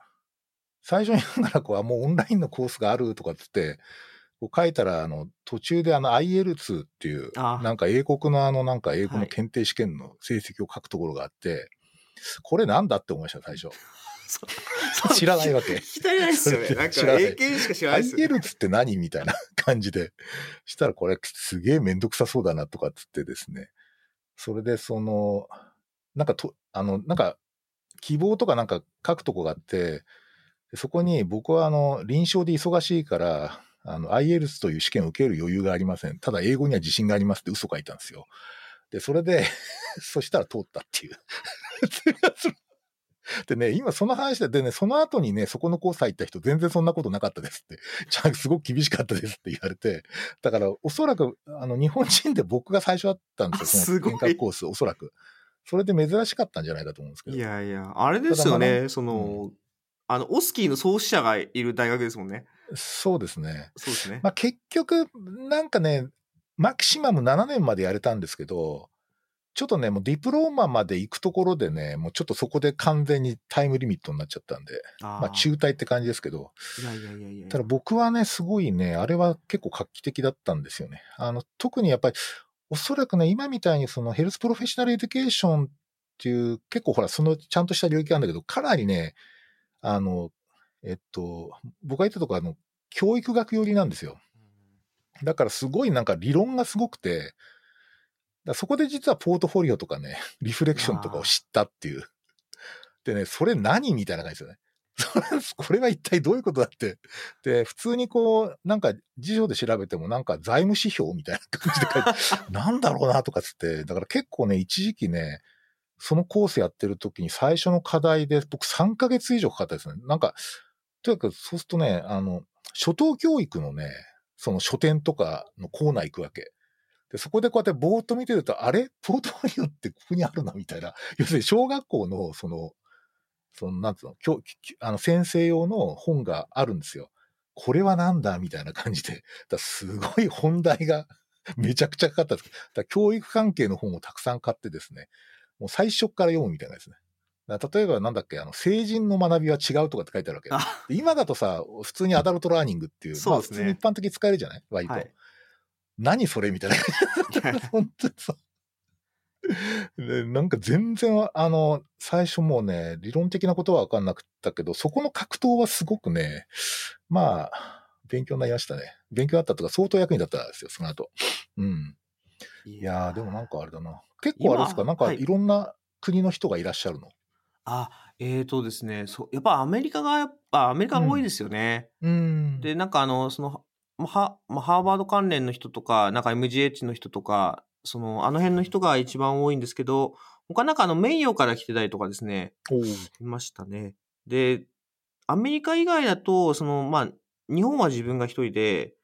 最初に読んだらこう、あもうオンラインのコースがあるとかっつって、こう書いたら、あの、途中であの IL2 っていう、
あ
なんか英国のあの、なんか英語
はい
の検定試験の成績を書くところがあって、これなんだって思いました、最初。知らないわけ
聞きたいないですよね。なんか英検しか知らないですよ、ね。
IL2 って何みたいな感じで。したらこれすげえめんどくさそうだなとかっつってですね。それでその、なんかと、あの、なんか希望とかなんか書くとこがあって、でそこに僕はあの、臨床で忙しいから、あの、IELTS という試験を受ける余裕がありません。ただ英語には自信がありますって嘘書いたんですよ。で、それで、そしたら通ったっていう。でね、今その話で、でね、その後にね、そこのコース入った人全然そんなことなかったですって。ちゃんすごく厳しかったですって言われて。だから、おそらく、あの、日本人で僕が最初だったんですよ、その遠隔コース、おそらく。それで珍しかったんじゃないかと思うんですけど。
いやいや、あれですよね。その、あの、オスキーの創始者がいる大学ですもんね。
そうですね。
そうですね。
まあ、結局、なんかね、マキシマム7年までやれたんですけど、ちょっとね、もうディプローマまで行くところでね、もうちょっとそこで完全にタイムリミットになっちゃったんで、
あー
まあ中退って感じですけど、
いやいやいやいや。
ただ僕はね、すごいね、あれは結構画期的だったんですよね。あの、特にやっぱり、おそらくね、今みたいにその health professional education っていう、結構ほら、そのちゃんとした領域なんだけど、かなりね、あの、えっと、僕が行ったとこあの、教育学寄りなんですよ。だからすごいなんか理論がすごくて、そこで実はポートフォリオとかね、リフレクションとかを知ったっていう。でね、それ何みたいな感じですよね。それこれは一体どういうことだって。で、普通にこう、なんか辞書で調べてもなんか財務指標みたいな感じで書いて、なんだろうなとかつって、だから結構ね、一時期ね、そのコースやってる時に最初の課題で僕3ヶ月以上かかったですね。なんか、とにかくそうするとね、あの、初等教育のね、その書店とかのコーナー行くわけ。で、そこでこうやってぼーっと見てると、あれ？ポートフォリオってここにあるな、みたいな。要するに小学校の、その、その、なんつうの、教あの先生用の本があるんですよ。これはなんだ？みたいな感じで。だすごい本題がめちゃくちゃかかったんです。だから教育関係の本をたくさん買ってですね、もう最初から読むみたいなですね。例えばなんだっけ、あの、成人の学びは違うとかって書いてあるわけ。今だとさ、普通にアダルトラーニングっていう、
そうですね
まあ普通に一般的に使えるじゃない？割と。
はい
何それみたいな。本当にそう。でなんか全然、あの、最初もうね、理論的なことは分かんなくったけど、そこの格闘はすごくね、まあ、勉強になりましたね。勉強だったとか相当役に立ったんですよ、その後。うん。
い
いやー、でもなんかあれだな。結構あれですか、なんか
い
いろんな国の人がいらっしゃるの？
あ、えーとですね、そう、やっぱアメリカが、やっぱアメリカが多いですよね。
うん。
で、なんかあの、その、まは、まハーバード関連の人とか、なんか MGH の人とか、その、あの辺の人が一番多いんですけど、他なんかあの、名誉から来てたりとかですね、いましたね。で、アメリカ以外だと、その、まあ、日本は自分が一人で、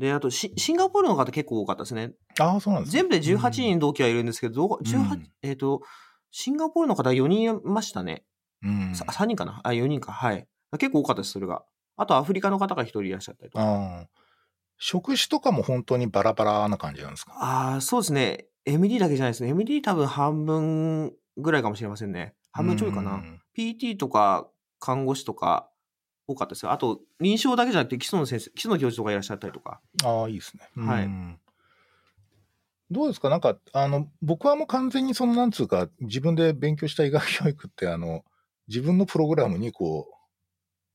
で、あとシ、シンガポールの方結構多かったですね。
ああ、そうなんですね
全部で18人同期はいるんですけど、18、
うん
えっ、と、シンガポールの方4人いましたね。
うん。
さ3人かな？あ、4人か。はい。結構多かったです、それが。あと、アフリカの方が1人いらっしゃったりとか。
ああ。職種とかも本当にバラバラな感じなんですか？
ああ、そうですね。MD だけじゃないですね。MD 多分半分ぐらいかもしれませんね。半分ちょいかな。
うん。
PT とか看護師とか多かったですよ。あと、臨床だけじゃなくて基礎の先生、基礎の教授とかいらっしゃったりとか。
ああ、いいですね。
はい
うんどうですか？なんか、あの、僕はもう完全にその、なんつうか、自分で勉強した医学教育って、あの、自分のプログラムにこ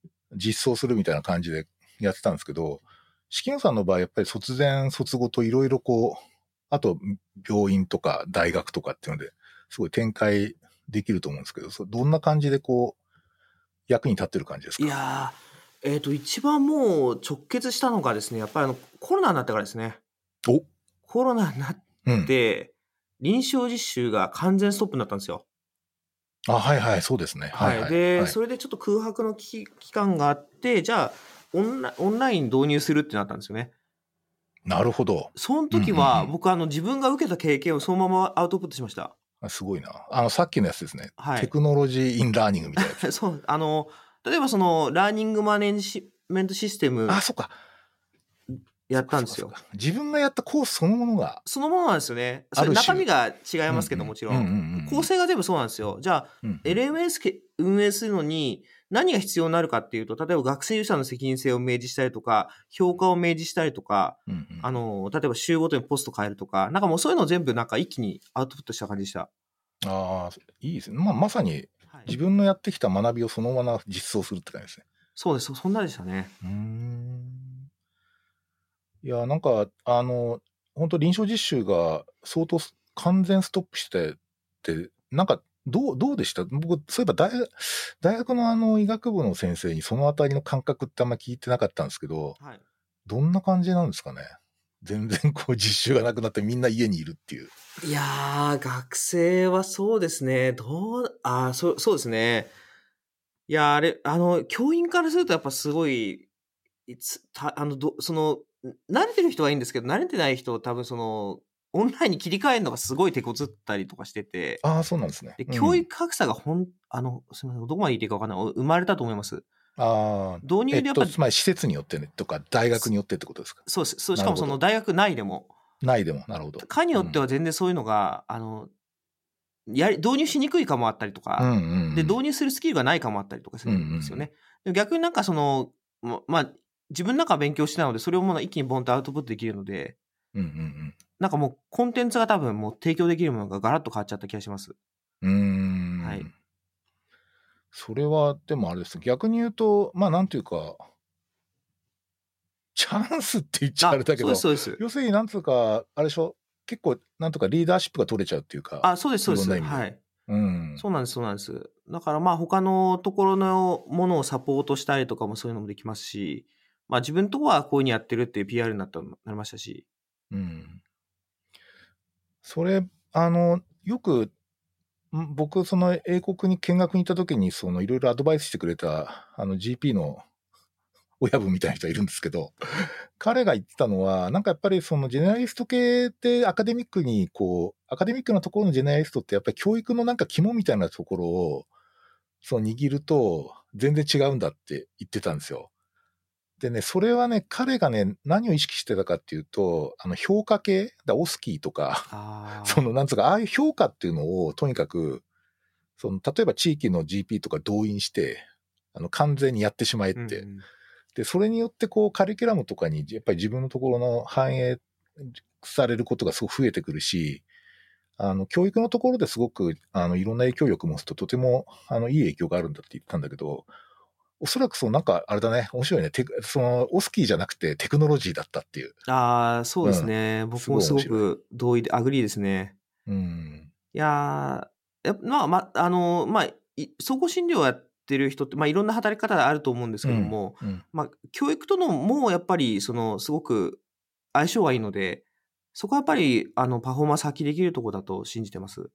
う、実装するみたいな感じでやってたんですけど、式野さんの場合、やっぱり卒前、卒後といろいろこう、あと、病院とか大学とかっていうので、すごい展開できると思うんですけど、そどんな感じでこう、役に立ってる感じですか？
いやー、えっ、と、一番もう直結したのがですね、やっぱりあの、コロナになってからですね。
お
コロナになっ
うん。
て、臨床実習が完全ストップになったんですよ。
あ、はいはい、そうですね。
はい。
はい、はい。
で、
はい
それでちょっと空白の期期間があって、じゃあオンラ、オンライン導入するってなったんですよね。
なるほど。
その時は、
うん
僕、あの、自分が受けた経験をそのままアウトプットしました。
あすごいな。あの、さっきのやつですね。
はい
Technology in Learning みたいなやつ。
そう、あの、例えばその、 learning management system
あ、そっか。
やったんですよ
自分がやったコースそのものが。
そのままなんですよね。中身が違いますけど、
うんうん
もちろ
うんうん
ん。
うん
構成が全部そうなんですよ。じゃあ、
うん
LMS け運営するのに何が必要になるかっていうと、例えば学生ユーザーの責任性を明示したりとか、評価を明示したりとか、
うんうん
あの、例えば週ごとにポスト変えるとか、なんかもうそういうのを全部なんか一気にアウトプットした感じでした。
ああ、いいですね。まあ、まさに
はい
自分のやってきた学びをそのまま実装するって感じですね。
そうです。そそんなでしたね。
うーん。いや、なんか、あの、本当臨床実習が相当す完全ストップしてて、なんか、どう、どうでした？僕、そういえば大学、大学のあの医学部の先生にそのあたりの感覚ってあんま聞いてなかったんですけど、
はい。
どんな感じなんですかね？全然こう実習がなくなってみんな家にいるっていう。
いやー、学生はそうですね。どう、あーそう、そうですね。いやー、あれ、あの、教員からするとやっぱすごい、いつ、た、あの、ど、その、慣れてる人はいいんですけど、慣れてない人多分その、オンラインに切り替えるのがすごい手こずったりとかしてて、
ああ、そうなんですね。
で、
うん
教育格差がほん、あの、すみません、どこまで言っていいかわかんない。生まれたと思います。
ああ、
導入でやっぱ、
えっと、つまり施設によってね、とか大学によってってことですか？
そうです。そう、しかもその大学内でも、
ないでも、なるほど。
科によっては全然そういうのが、あの、やり、導入しにくいかもあったりとか、
うんうんうん
で、導入するスキルがないかもあったりとかするんですよね。で逆になんかその、ままあ、自分の中は勉強してたので、それをもう一気にボンとアウトプットできるので、
うんうん
なんかもうコンテンツが多分もう提供できるものがガラッと変わっちゃった気がします。
うん。
はい
それは、でもあれです。逆に言うと、まあなんていうか、チャンスって言っちゃあれだけど、
そうです。
要するになんつうか、あれでしょ、結構、なんとかリーダーシップが取れちゃうっていうか、
あ、そうです、そうです。はい。
うん。
そうなんです、そうなんです。だからまあ他のところのものをサポートしたりとかもそういうのもできますし、まあ自分とこはこういうふうにやってるっていう PR になったなりましたし。
うん。それ、あの、よく、僕、その英国に見学に行った時に、そのいろいろアドバイスしてくれた、あの GP の親分みたいな人いるんですけど、彼が言ってたのは、なんかやっぱりそのジェネラリスト系ってアカデミックにこう、アカデミックなところのジェネラリストってやっぱり教育のなんか肝みたいなところを、その握ると全然違うんだって言ってたんですよ。でね、それはね、彼がね、何を意識してたかっていうと、あの、評価系、だオスキーとか、
あ
その、なんつうか、ああいう評価っていうのを、とにかく、その、例えば地域の GP とか動員して、あの、完全にやってしまえって。で、それによって、こう、カリキュラムとかに、やっぱり自分のところの反映されることがすごく増えてくるし、あの、教育のところですごく、あの、いろんな影響力を持つと、とても、あの、いい影響があるんだって言ったんだけど、おそらくそのなんか、あれだね、面白いね。テクその、 OSCE じゃなくてテクノロジーだったっていう。
ああ、そうですね。僕もすごく同意で、 agree ですね。
うん。
いやまあ、まあ、あの、まあ、い総合診療をやってる人って、まあ、いろんな働き方があると思うんですけども、
うん。
まあ、教育とのもやっぱり、その、すごく相性がいいので、そこはやっぱり、あの、パフォーマンス発揮できるところだと信じてます。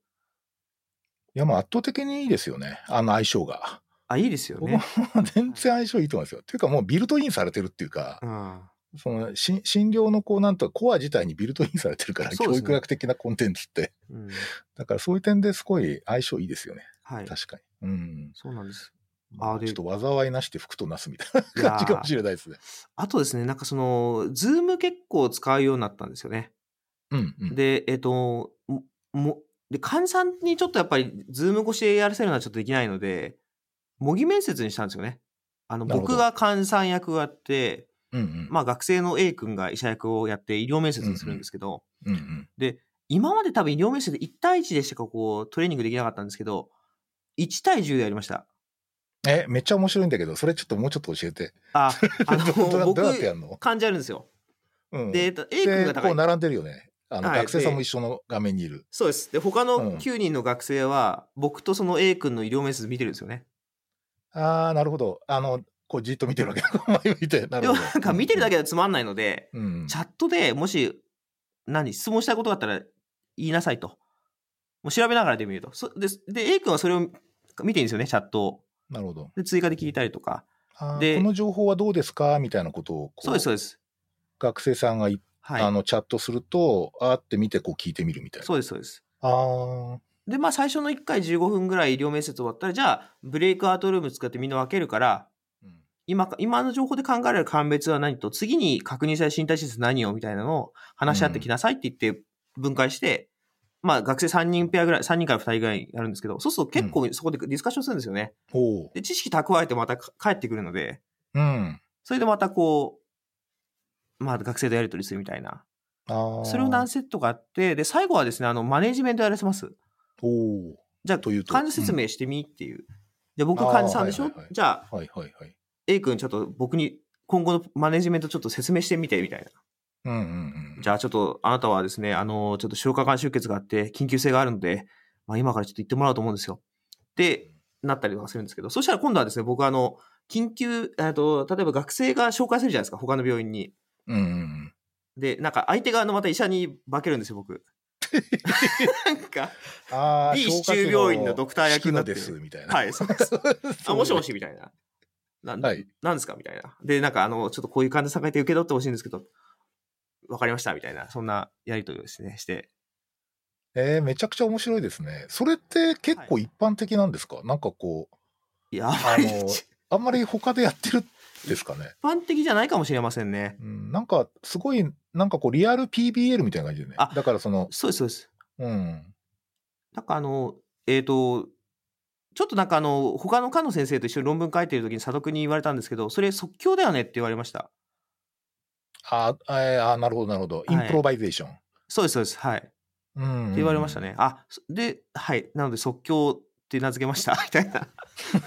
いや、もう圧倒的にいいですよね。あの相性が。
あ、いいですよ
僕
ね。
も全然相性いいと思いますよ。というかもうビルトインされてるっていうか
う、ん。
そのし診療のこうなんとかコア自体にビルトインされてるから、
ね
教育学的なコンテンツって。
うん。
だからそういう点ですごい相性いいですよね。
はい。
確かに。うん。
そうなんです。
まあ、ちょっと災いなしで福となすみたいな感じかもしれないですね。
あとですね、なんかその、ズーム結構使うようになったんですよね。
うん、うん。
で、えっ、と、も、もで、患者さんにちょっとやっぱり、ズーム越しでやらせるのはちょっとできないので、模擬面接にしたんですよね。あの、僕が患者さん役をやって、
うん、うん。
まあ学生の A 君が医者役をやって医療面接にするんですけど、
うん、うん。
で、今まで多分医療面接で1対1でしかこうトレーニングできなかったんですけど、1対10でやりました。
え、めっちゃ面白いんだけど、それちょっともうちょっと教えて。
あ、あの、僕
どうやってや、るの？
患者やるんですよ。
うん。
で、えっと A 君
で
が高い。
こう並んでるよね。あの、
はい
学生さんも一緒の画面にいる。
そうです。で、他
うん
の9人の学生は、僕とその A 君の医療面接見てるんですよね。
ああ、なるほど。あの、こうじっと見てるわけ。前見て。な
で
るほど。
もなんか見てるだけではつまんないので、
うん。
チャットでもし、何、質問したいことがあったら言いなさいと。もう調べながらで見ると。そで、で、A 君はそれを見てるんですよね、チャットを。
なるほど。
で、追加で聞いたりとか。で
この情報はどうですか？みたいなことを
そうです、そうです。
学生さんがい、
はい。
あのチャットすると、あーって見てこう聞いてみるみたいな。
そうです、そうです。
ああ、
で、まあ、最初の1回15分ぐらい医療面接終わったら、じゃあ、ブレイクアウトルーム使ってみんな分けるから、
うん
今か、今の情報で考えられる鑑別は何と、次に確認される身体施設何をみたいなのを話し合ってきなさいって言って分解して、まあ学生3人ペアぐらい、3人から2人ぐらいやるんですけど、そうすると結構そこでディスカッションするんですよね。
おう。
で、知識蓄えてまたか帰ってくるので、
うん。
それでまたこう、まあ学生とやり取りするみたいな。それを何セットかあって、で、最後はですね、あの、マネジメントやらせます。
おう。
じゃあ、
というと
患者説明してみっていう。じゃあ僕患者さんでしょ、
あーはいはいはい
じゃあ、
はいはいはい。
A 君ちょっと僕に今後のマネジメントちょっと説明してみてみたいな。
うんうんうん。
じゃあちょっとあなたはですね、あの、ちょっと消化管出血があって緊急性があるので、まあ今からちょっと言ってもらおうと思うんですよ。で、なったりとかするんですけど、そしたら今度はですね、僕はあの、緊急、えっと、例えば学生が紹介するじゃないですか、他の病院に。
うんうんうん。
で、なんか相手側のまた医者に化けるんですよ、僕。なんか、
ああ、
B 市中病院のドクター役になってる
です、みたいな。
はい、そうです。あ、もしも
し。
し、みたいな。な
はい。
なんですかみたいな。で、なんか、あの、ちょっとこういう患者さんがいて受け取ってほしいんですけど、わかりました、みたいな、そんなやりとりをですね、して。
えー、めちゃくちゃ面白いですね。それって結構一般的なんですか、なんかこう、
いや、あ
の
一
あんまり他でやってるんですかね？
般的じゃないかもしれませんね。
うん、なんか、すごい、なんかこう、リアル PBL みたいな感じでね。
あ
だからその、
そうです、そうです。
うん。
なんかあの、えっ、と、ちょっとなんかあの、他の科の先生と一緒に論文書いてる時に佐渡に言われたんですけど、それ即興だよねって言われました。
あーあなるほど、なるほど。
い
improvisation。
そうです、そうです。はい。
うん
って言われましたね。あ、そで、はい。なので即興って名付けました。みたいな。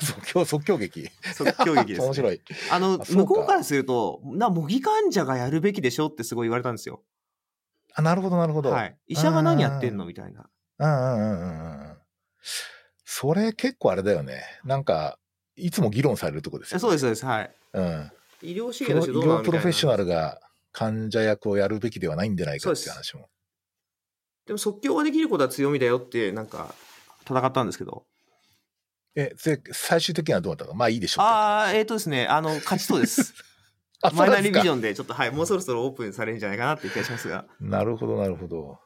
即興、即興劇。
即興劇です、ね。
面白い。
あの、向こうからすると、な、模擬患者がやるべきでしょってすごい言われたんですよ。
あ、なるほど、なるほど。
はい。医者が何やってんの？みたいな。
うんうんうんうんうん。それ結構あれだよね。なんか、いつも議論されるとこですよ、ね。
そうです、そうです。はい。
うん。
医療資源としてどうなの？
療プロフェッショナル
が。
が患者役をやるべきではないんじゃないかっていう話も。
でも即興ができることは強みだよって、なんか、戦ったんですけど。
え、で、最終的にはどうだったの？まあいいでしょう。
ああ、えっ、とですね、あの、勝ちそうです。
あ
マイナーリビジ
ョン。
で、ちょっと、はい、もうそろそろオープンされるんじゃないかなっていう気がしますが。
なるほど、なるほど。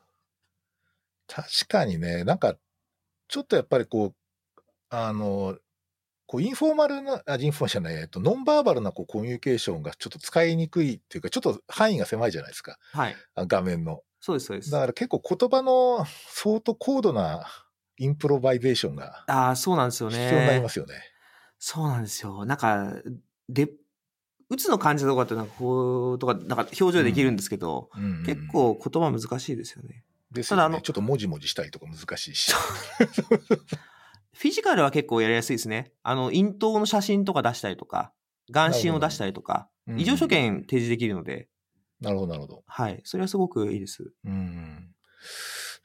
確かにね、なんか、ちょっとやっぱりこう、あの、こうインフォーマルな、あ、インフォーマルじゃない、えっと、ノンバーバルなこうコミュニケーションがちょっと使いにくいっていうか、ちょっと範囲が狭いじゃないですか。
はい。
あ画面の。
そうです、そうです。
だから結構言葉の相当高度な improvisation が
ああ、そうなんですよね。
必要になりますよね。
そうなんですよ。なんか、で、うつの患者とかってなんかこう、とか、なんか表情できるんですけど、
うんうん
結構言葉難しいですよね。
ですよね
ただあの
ちょっと文字文字したりとか難しいし。
フィジカルは結構やりやすいですね。あの、咽頭の写真とか出したりとか、眼神を出したりとか、異常所見提示できるので、
なるほど、なるほど。
はい。それはすごくいいです。
うん。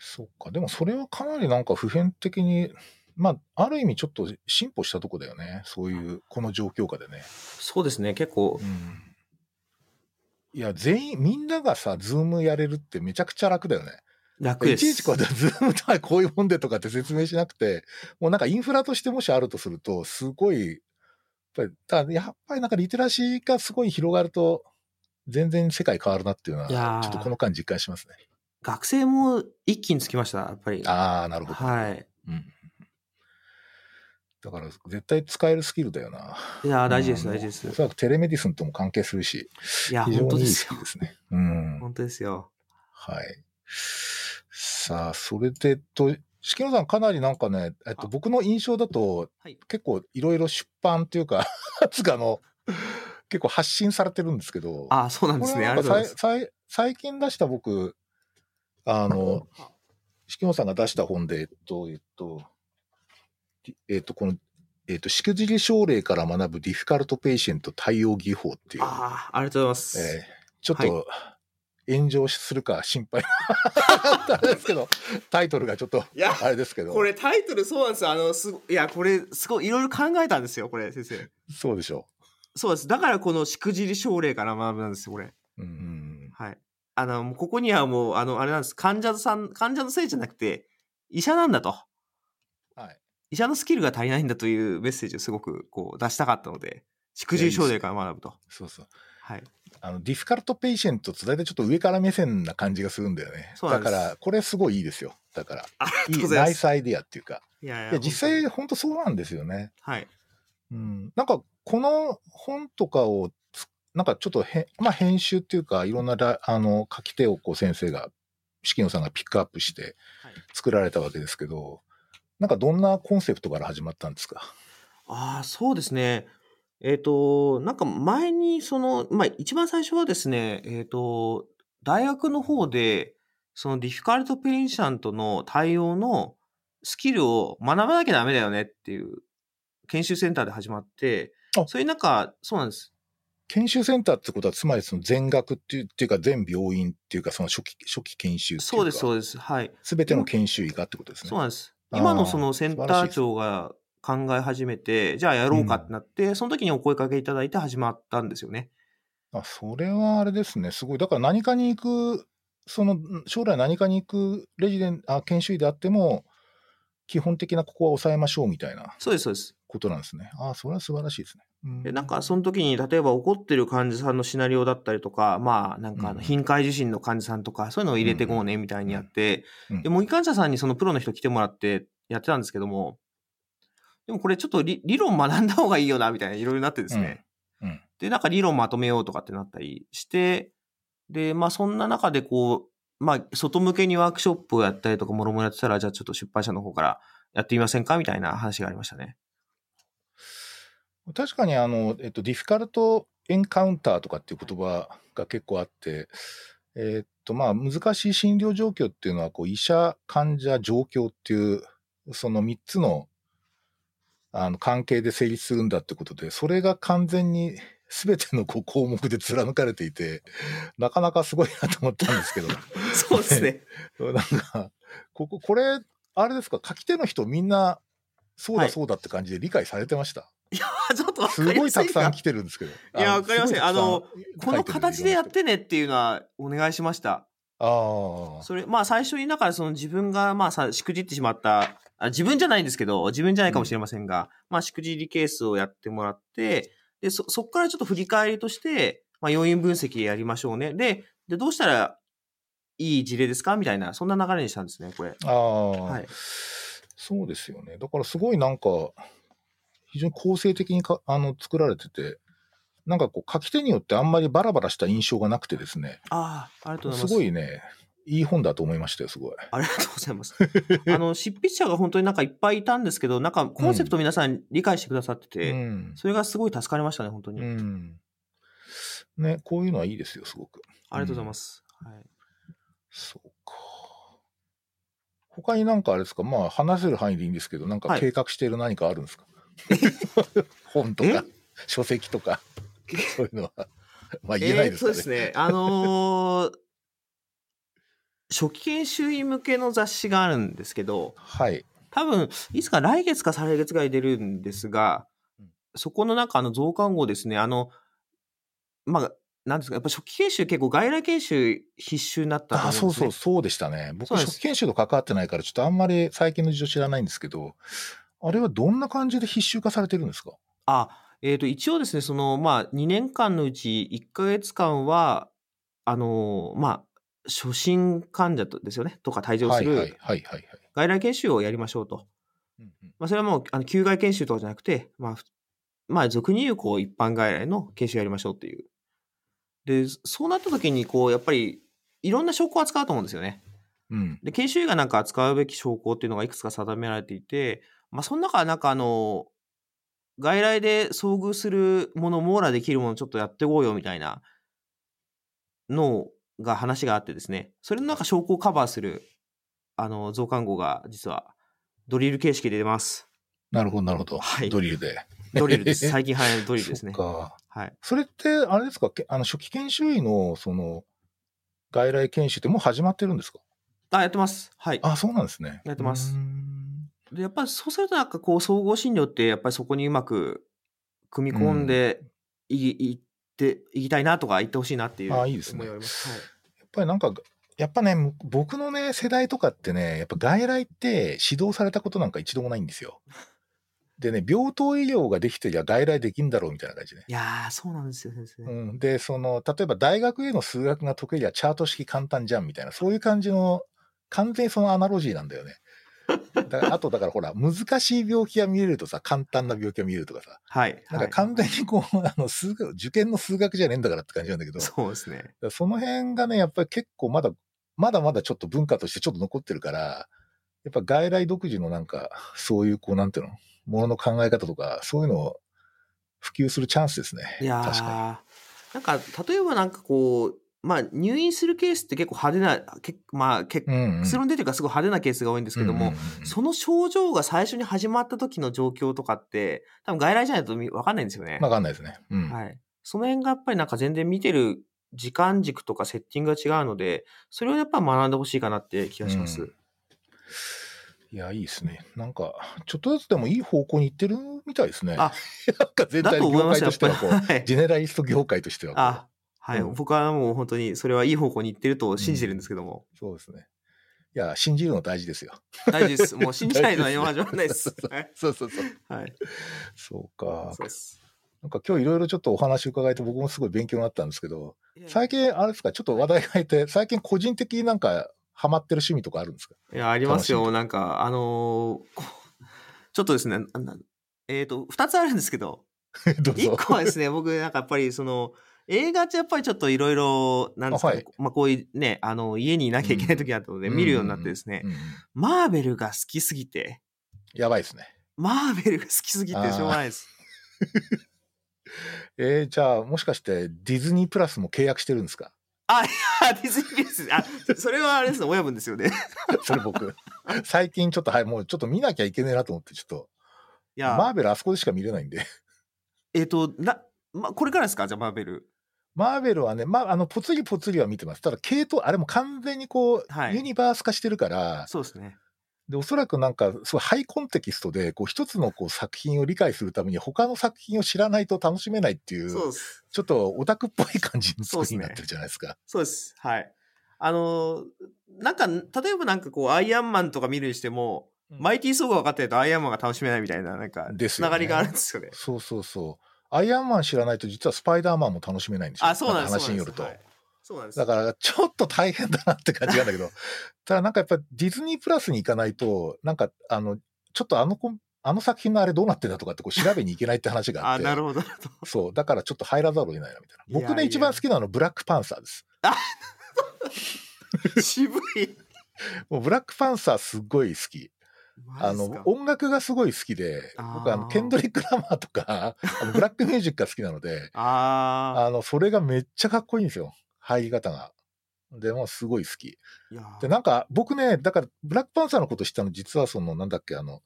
そっか。でもそれはかなりなんか普遍的に、まあ、ある意味ちょっと進歩したとこだよね。そういう、この状況下でね。
そうですね。結構
う、ん。いや、全員、みんながさ、ズームやれるってめちゃくちゃ楽だよね。
楽です。
いちいちこうやってズームとはこういうもんでとかって説明しなくて、もうなんかインフラとしてもしあるとすると、すごい、やっぱり、だやっぱりなんかリテラシーがすごい広がると、全然世界変わるなっていうのは、
ー
ちょっとこの間実感しますね。
学生も一気につきました、やっぱり。
ああ、なるほど。
はい。
うん。だから、絶対使えるスキルだよな。
いやー、大事です、
うん
大事です
お。そらくテレメディスンとも関係するし、
いや、
非常
本当ですよ
にいいスキル。ですね。うん。
本当ですよ。
はい。さあ、それで、と、式野さんかなりなんかね、えっと、
あ
僕の印象だと、
はい。
結構いろいろ出版っていうか、つかあの、結構発信されてるんですけど、
あ、そうなんですね。あ
最近出した僕、あの、式野さんが出した本で、えっと、えっと、えっと、この、えっと、しくじり症例から学ぶ difficult patient 対応技法っていう、
ああ、ありがとうございます。
えーちょっと、炎上するか心配あれですけど、タイトルがちょっと、
いや
あれですけど、
これタイトルそうなんですよ。あの、すごいや、これ、すごいいろいろ考えたんですよ、これ、先生。
そうでしょ
そうです。だからこのしくじり症例から学ぶなんですよ、これ。
う。うんうん。
はい。あの、ここにはもう、あの、あれなんです。患者さん、患者のせいじゃなくて、医者なんだと。
はい。
医者のスキルが足りないんだというメッセージをすごくこう出したかったので、しくじり症例から学ぶと。
そうそう。
はい。
あの、 difficult patient って大体ちょっと上から目線な感じがするんだよね。だから、これすごいいいですよ。だから、いい。ナイスアイディアっていうか。
いやいや
実際本当そうなんですよね。
はい。
うん。なんか、この本とかをつ、なんかちょっとへ、まあ編集っていうか、いろんなら、あの、書き手をこう先生が、式野さんがピックアップして
はい
作られたわけですけど、なんかどんなコンセプトから始まったんですか？
ああ、そうですね。えっ、と、なんか前に、その、まあ、一番最初はですね、えっ、と、大学の方で、その difficult patient の対応のスキルを学ばなきゃダメだよねっていう研修センターで始まって
あ、
そういうなんか、そうなんです。
研修センターってことは、つまりその全学っていうっていうか、全病院っていうか、その初期、初期研修っていうか、
そうです、そうです。はい。
すべての研修医がってことですね。
そうなんです。今のそのセンター長が考え始めて、じゃあやろうかってなって、その時にお声かけいただいて始まったんですよね。
あ、それはあれですね。すごい。だから何かに行く、その、将来何かに行くレジデン、あ、研修医であっても、基本的なここは抑えましょうみたいな
そうです、そうです。
ことなんですね。あ、それは素晴らしいですね。うん
で、なんかその時に、例えば怒ってる患者さんのシナリオだったりとか、まあ、なんか頻回受診の患者さんとか、そういうのを入れてこうね、みたいにやって、
うん
で、模擬患者さんにそのプロの人来てもらってやってたんですけども、でもこれちょっと理理論学んだ方がいいよな、みたいないろいろなってですね。
うんうん
で、なんか理論まとめようとかってなったりして、で、まあそんな中でこう、まあ、外向けにワークショップをやったりとか、もろもろやってたら、じゃあちょっと出版社の方からやってみませんかみたいな話がありましたね。
確かにあの、えっと、ディフィカルトエンカウンターとかっていう言葉が結構あって、えっと、まあ、難しい診療状況っていうのは、こう、医者、患者、状況っていう、その3つの、あの、関係で成立するんだってことで、それが完全に全てのこう項目で貫かれていて、なかなかすごいなと思ったんですけど、
そうですね。
なんか、ここ、これ、あれですか、書き手の人みんな、そう
はい
だそうだって感じで理解されてました？
いや、ちょっと
すごいたくさん来てるんですけど。
いやわかりませんあのこの形でやってねっていうのはお願いしました。
るああ。
それ、まあ最初にだからその自分がまあさ、しくじってしまった、あ自分じゃないんですけど、自分じゃないかもしれませんが、まあしくじりケースをやってもらって、で、そ、そっからちょっと振り返りとして、まあ要因分析やりましょうね。で、で、どうしたらいい事例ですか？みたいな、そんな流れにしたんですね、これ。
ああ、
はい。
そうですよね。だからすごいなんか、非常に構成的にかあの作られてて、なんかこう書き手によってあんまりバラバラした印象がなくてですね、
ああ、ありがとうござい
す
ます。
ごいね、いい本だと思いましたよ、すごい。
ありがとうございます。あの、執筆者が本当になんかいっぱいいたんですけど、なんかコンセプト皆さん理解してくださってて、
うん。
それがすごい助かりましたね、本当に。
うん。ね、こういうのはいいですよ、すごく。
ありがとうございます。はい。
そうか。他になんかあれですか、まあ話せる範囲でいいんですけど、なんか
はい
計画している何かあるんですか、本とか、書籍とか、そういうのは。まあ言えないですかね。
えーそうですね。あのー 初期研修医向けの雑誌があるんですけど、
はい。
多分、いつか来月か再来月ぐらい出るんですが
うん、
そこの中、あの、増刊号ですね、あの、まあ、なんですか、やっぱ初期研修結構外来研修必修になったと思
あ、
うんです、ね。
そうそう、そうでしたね。僕、初期研修と関わってないから、ちょっとあんまり最近の事情知らないんですけど、あれはどんな感じで必修化されてるんですか？
あ、えっ、と、一応ですね、その、まあ、2年間のうち1ヶ月間は、あのーまあ、初診患者とですよね、とか退場す
はいはいはい
る。外来研修をやりましょうと。
うんうん
まあ、それはもう、あの、休外研修とかじゃなくて、まあ、ふまあ、俗に言う、こう、一般外来の研修やりましょうっていう。で、そうなった時に、こう、やっぱり、いろんな証拠を扱うと思うんですよね。
うん。
で、研修医がなんか扱うべき証拠っていうのがいくつか定められていて、まあ、その中はなんかあの、外来で遭遇するもの、網羅できるものちょっとやっていこうよみたいなのが話があってですね、それのなんか証拠をカバーする、あの、増刊号が実はドリル形式で出ます。
なるほど、なるほど。
はい
ドリルで。
ドリルです。最近流行るドリルですね。はい。
それって、あれですか、けあの初期研修医の、その、外来研修ってもう始まってるんですか？
あ、やってます。はい。
あ、そうなんですね。
やってますやっぱりそうするとなんかこう総合診療ってやっぱりそこにうまく組み込んでい,、いっていきたいなとか言ってほしいなっていう
あいいですねやっぱりなんか、やっぱね、む僕のね、世代とかってね、やっぱ外来って指導されたことなんか一度もないんですよ。でね、病棟医療ができてりゃ外来できんだろうみたいな感じね。
いやー、そうなんですよ、先生。
うん、で、その、例えば大学への数学が得意りゃチャート式簡単じゃんみたいな、そういう感じの、完全にそのアナロジーなんだよね。だからあと、だからほら、難しい病気が見れるとさ、簡単な病気が見れるとかさ、
はい。
なんか完全にこう、あの、数学、受験の数学じゃねえんだからって感じなんだけど、
はいそうですね。
その辺がね、やっぱり結構まだ、まだまだちょっと文化としてちょっと残ってるから、やっぱ外来独自のなんか、そういうこう、なんていうの、ものの考え方とか、そういうのを普及するチャンスですね。
いや
確か
ーなんか例えばなんかこう、まあ入院するケースって結構派手な、けまあ結論出てるからすごい派手なケースが多いんですけども、
うんうんうん
その症状が最初に始まった時の状況とかって、多分外来じゃないとみわかんないんですよね。
わかんないですね。うん。
はい。その辺がやっぱりなんか全然見てる時間軸とかセッティングが違うので、それをやっぱ学んでほしいかなって気がします。
うんいや、いいですね。なんか、ちょっとずつでもいい方向に行ってるみたいですね。
あ
なんか全
だ
体の業界
と
してはこう、
やっぱり。はい
ジェネラリスト業界としてはこう
あ、はい、
うん
僕はもう本当にそれはいい方向に行ってると信じてるんですけども。
そうですね。いや、信じるの大事ですよ。
大事です。もう信じないのは今始まらないです。はい。
そうそうそう。
はい。
そうか。
そうです。
なんか今日いろいろちょっとお話伺えて僕もすごい勉強になったんですけど、最近あれですか、ちょっと話題がいて、最近個人的になんかハマってる趣味とかあるんですか？
いや、ありますよ。なんか、あのーちょっとですね、えっ、と、二つあるんですけど、
どうぞ。
一個はですね、僕、なんかやっぱり、その、映画ってやっぱりちょっといろいろ、なんですか、
はい
まあこういうね、あの、家にいなきゃいけない時があったので、見るようになってですね、マーベルが好きすぎて、
やばいですね。
マーベルが好きすぎてしょうがないです。
えー、じゃあ、もしかしてディズニープラスも契約してるんですか？
あ、いや、ディズニーピース。あ、それはあれですね、親分ですよね。
それ僕。最近ちょっと、はい、もうちょっと見なきゃいけねえなと思って、ちょっと、
いや、
マーベルあそこでしか見れないんで。
えっ、と、な、ま、これからですか？じゃあ、マーベル。
マーベルはね、まあ、あの、ぽつりぽつりは見てます。ただ、系統、あれも完全にこう、
はい
ユニバース化してるから、
そうですね。
で、おそらくなんか、すごいハイコンテキストで、こう、一つのこう作品を理解するために、他の作品を知らないと楽しめないっていう、
そうです。
ちょっとオタクっぽい感じの作りになってるじゃないですか。
そうです。はい。あのーなんか、例えばなんかこう、アイアンマンとか見るにしても、マイティーソーが分かってるとアイアンマンが楽しめないみたいな、なんか、
ですよね
つながりがあるんですよね。
そうそうそう。アイアンマン知らないと、実はスパイダーマンも楽しめないんですよ。
あ、そうなんです。
話によると。
そうなんです。
だから、ちょっと大変だなって感じなんだけど、ただなんかやっぱディズニープラスに行かないと、なんか、あの、ちょっとあの子、あの作品のあれどうなってんだとかってこう調べに行けないって話があ
あ、
って。
なるほど。
そう。だからちょっと入らざるを得ないな、みたいな。
いや
僕ね、一番好きなのはブラックパンサーです。
渋い。
もうブラックパンサーすっごい好き。あの、音楽がすごい好きで、僕あの、ケンドリック・ラマーとか、あのブラックミュージックが好きなので、
あ
あの、それがめっちゃかっこいいんですよ。入り方が。でも、すごい好き。で、なんか、僕ね、だから、ブラックパンサーのこと知ったの、実はその、なんだっけ、あの、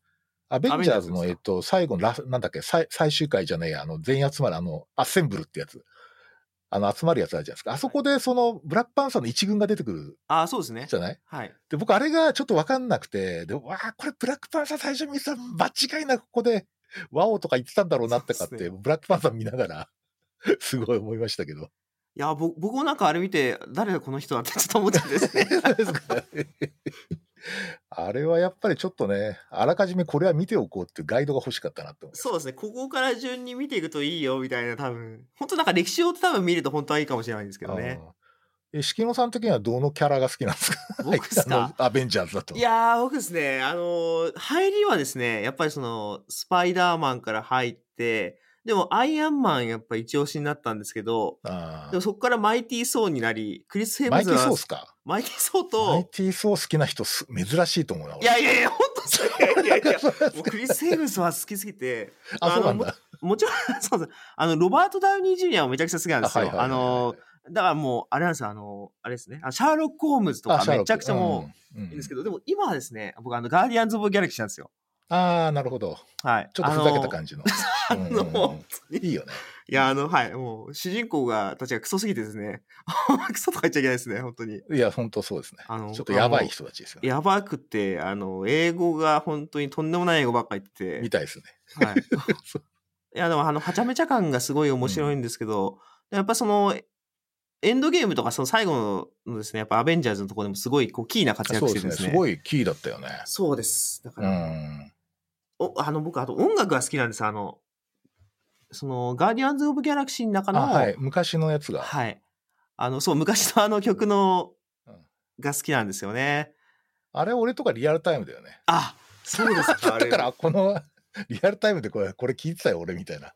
アベンジャーズの、えっと、最後のラス、なんだっけ、最最終回じゃねえや、あの、全員集まる、あの、アッセンブルってやつ。あの、集まるやつあるじゃないですか。あそこで、その、ブラックパンサーの一軍が出てくる
あー、そうですね
じ。ゃない？
はい。
で、僕、あれがちょっとわかんなくて、で、わあ、これ、ブラックパンサー最初見てたら、間違いなくここで、ワオとか言ってたんだろうなってかって、
ね
ブラックパンサー見ながら、すごい思いましたけど。
いや、ぼ僕もなんかあれ見て、誰だこの人はって ちょっと思っちゃってですね。
あれはやっぱりちょっとね、あらかじめこれは見ておこうっていうガイドが欲しかったなって思います。
そうですね。ここから順に見ていくといいよ、みたいな、多分。本当なんか歴史を多分見ると本当はいいかもしれないんですけどね。
うんえ、敷野さん的にはどのキャラが好きなんですか？
僕ですか？
アベンジャーズだと。
いやー、僕ですね、あのー入りはですね、やっぱりその、スパイダーマンから入って、でも、アイアンマンやっぱ一押しになったんですけど、
あ
でもそこからマイティー・ソーになり、クリス・ヘ
ーマイティー
ムズは
ソースか？
マイティー・ソー
マイ
と、
ティーソー好きな人す珍しいと思うな。
いやいやいや、本当そういやいやいや、もうクリス・ヘムズは好きすぎて、
あ、そうなんだ。
もちろん、そうです。あの、ロバート・ダウニー・ジュニアもめちゃくちゃ好きなんですよ。あのー、だからもう、あれなんですよ、あの、あれですね。あシャーロック・ホームズとかめちゃくちゃも
う
いいんですけど、でも今はですね、僕あの、ガーディアンズ・オブ・ギャラクシーなんですよ。
ああ、なるほど。
はい。
ちょっとふざけた感じの。
あ
うんうんいいよね。
いや、あの、はい、もう、主人公が、たちがクソすぎてですね、クソとか言っちゃいけないですね、本当に。
いや、本当そうですね。
あの
ちょっとやばい人たちですよね。
やばくて、あの、英語が本当にとんでもない英語ばっかり言ってて、
みたいですね。
はい。いや、でも、あの、はちゃめちゃ感がすごい面白いんですけど、やっぱその、エンドゲームとか、その最後のですね、やっぱアベンジャーズのところでもすごい、こう、キーな活躍
そうですね。
してですね。
すごいキーだったよね。
そうです。だか
う
ら、
ん。
おあの、僕、あと音楽が好きなんです。あの、その、ガーディアンズ・オブ・ギャラクシーの中の、
あ、はい。昔のやつが。
はい。あの、そう、昔のあの曲の
うん、
が好きなんですよね。
あれ、俺とかリアルタイムだよね。
あ、そうですか。あれ
だから、この、リアルタイムでこれ、これ聞いてたよ、俺みたいな。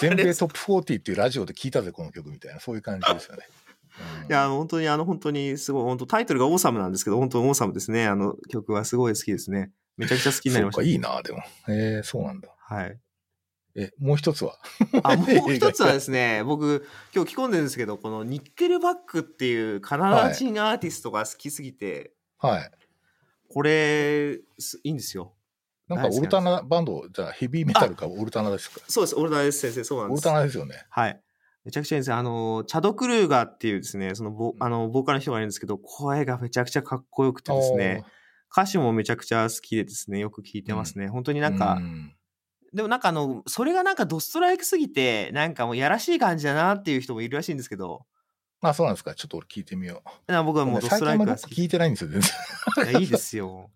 全米トップ40っていうラジオで聞いたぜ、この曲みたいな、そういう感じですよね。うん
いや、本当に、あの、本当に、すごい、本当タイトルがオーサムなんですけど、本当にオーサムですね。あの曲はすごい好きですね。めちゃくちゃ好きになりました。
そうか、いいな、でも。えー、そうなんだ。
はい。
え、もう一つは？
あ、もう一つはですね、僕、今日着込んでるんですけど、このニッケルバックっていうカナダ人アーティストが好きすぎて、
はい。
これ、すいいんですよ。
なんか、オルタナバンド、じゃあ、ヘビーメタルか、オルタナですか？
そうです、オルダーです、先生、そうなんです
オルタ。ナですよね。
はい。めちゃくちゃいいです。あの、チャド・クルーガーっていうですね、そのボ、あの、ボーカルの人がいるんですけど、声がめちゃくちゃかっこよくてですね、歌詞もめちゃくちゃ好きでですね、よく聞いてますね。本当になんか
う、ん
でもなんかあの、それがなんかドストライクすぎて、なんかもうやらしい感じだなっていう人もいるらしいんですけど、
あ、そうなんですか。ちょっと俺聞いてみよう。
な僕はもうドス
最
トライクが好き。
聞いてないんですよ、全然。
いやいいですよ。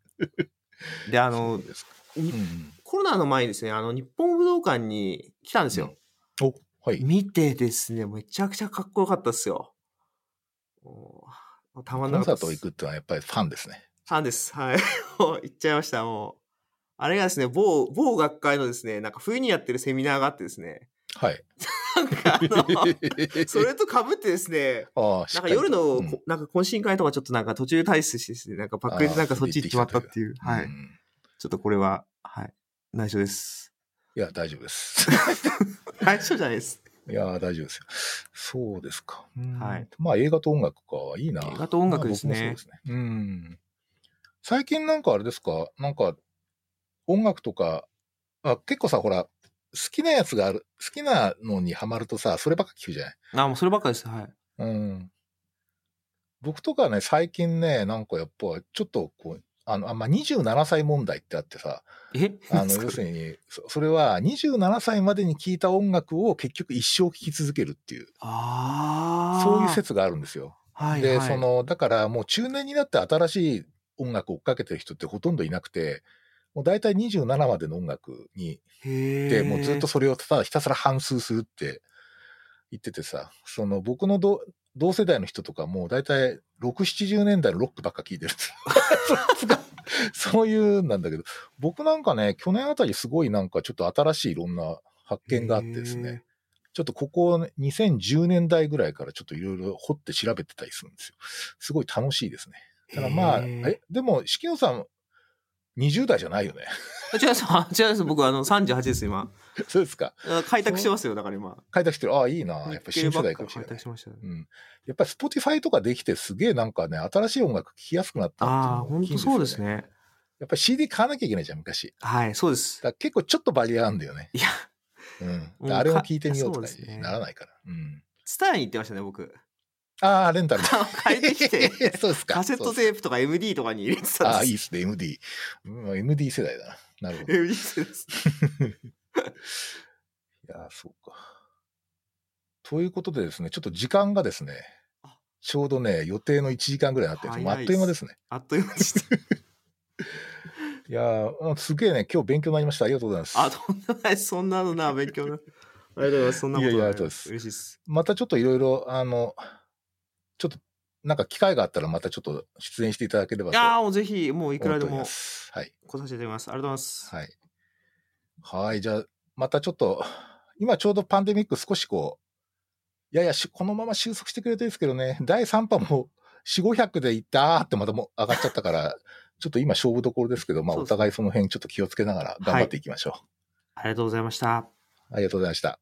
で、あの
そう、ん
コロナの前にですね、あの、日本武道館に来たんですよ。
お、はい。
見てですね、めちゃくちゃかっこよかったですよ。たまんなかった。
コンサート行くってのはやっぱりファンですね。
ファンです。はい。もう行っちゃいました、もう。あれがですね、某、某学会のですね、なんか冬にやってるセミナーがあってですね、
はい。
なんかあの、それと被ってですね、なんか夜の、
うん
こなんか懇親会とかちょっとなんか途中退出してですね、なんかパックリでなんかそっち行ってしまったっていう。はい。
うん
ちょっとこれは、はい。内緒です。
いや、大丈夫です。
内緒じゃないです。
いや、大丈夫ですよ。そうですか。うん
はい。
まあ、映画と音楽か。いいな。
映画と音楽ですね
そうですね。うん。最近なんかあれですか？なんか、音楽とか、あ結構さ、ほら、好きなやつがある、好きなのにハマるとさ、そればっか聞くじゃない？
あ、もうそればっかです。はい。
うん。僕とかね、最近ね、なんかやっぱ、ちょっとこう、あの、あまあ、27歳問題ってあってさ、
え？
あの、要するに、そそれは27歳までに聴いた音楽を結局一生聴き続けるっていう、
ああ。
そういう説があるんですよ。
はい、
で、
はい。
そ、の、だからもう中年になって新しい音楽を追っかけてる人ってほとんどいなくて、もう大体27までの音楽に、
へ
で、もうずっとそれをただひたすら反数するって言っててさ、その僕の同同世代の人とかもう大体6、70年代のロックばっか聴いてる そういうなんだけど、僕なんかね、去年あたりすごいなんかちょっと新しいいろんな発見があってですね、ちょっとここね2010年代ぐらいからちょっといろいろ掘って調べてたりするんですよ。すごい楽しいですね。
へー。
ただまあ、え、でも、四季野さん、20代じゃないよね。
あ違います。あ違います。僕、あの、38です、今。
そうですか。
あ開拓してますよ、だから今。
開拓してる。ああ、いいな。やっぱ新世代かもしれない
開拓。しました。
うん。やっぱり Spotify とかできてすげえなんかね、新しい音楽聴きやすくなったっていうの
ああ、本当そうです
よ。
ね。
やっぱり CD 買わなきゃいけないじゃん、昔。
はい、そうです。
だから結構ちょっとバリアあるんだよね。
いや、
うん。
うん
あれを聞いてみようとかにならないから。うん。
ツタヤに行ってましたね、僕。
ああ、レンタルで。
借りてきて、
そうですか。
カセットテープとか MD とかに入れてたんです。
ああ、いいっすね、MD。うん MD 世代だな。なるほど。い
MD です。
や、そうか。ということでですね、ちょっと時間がですね
あ、
ちょうどね、予定の1時間ぐらいになってるんあっという間ですね。
あっという間でした。
いやー、すげえね、今日勉強になりました。ありがとうございます。
あ、とんでもない。そんなのな、勉強な。ありがとうございます。そんなこと
いやいや
な
ありがとうございます
嬉しいです。
またちょっといろいろ、あの、ちょっと、なんか機会があったらまたちょっと出演していただければと
いやーもうぜひ、もういくらでも。
はい。
来させていただきます。ありがとうございます。
はい。はい。じゃあ、またちょっと、今ちょうどパンデミック少しこう、ややしこのまま収束してくれてるんですけどね、第3波も4、500でいったーってまたもう上がっちゃったから、ちょっと今勝負どころですけど、まあお互いその辺ちょっと気をつけながら頑張っていきましょう。
ありがとうございました。
ありがとうございました。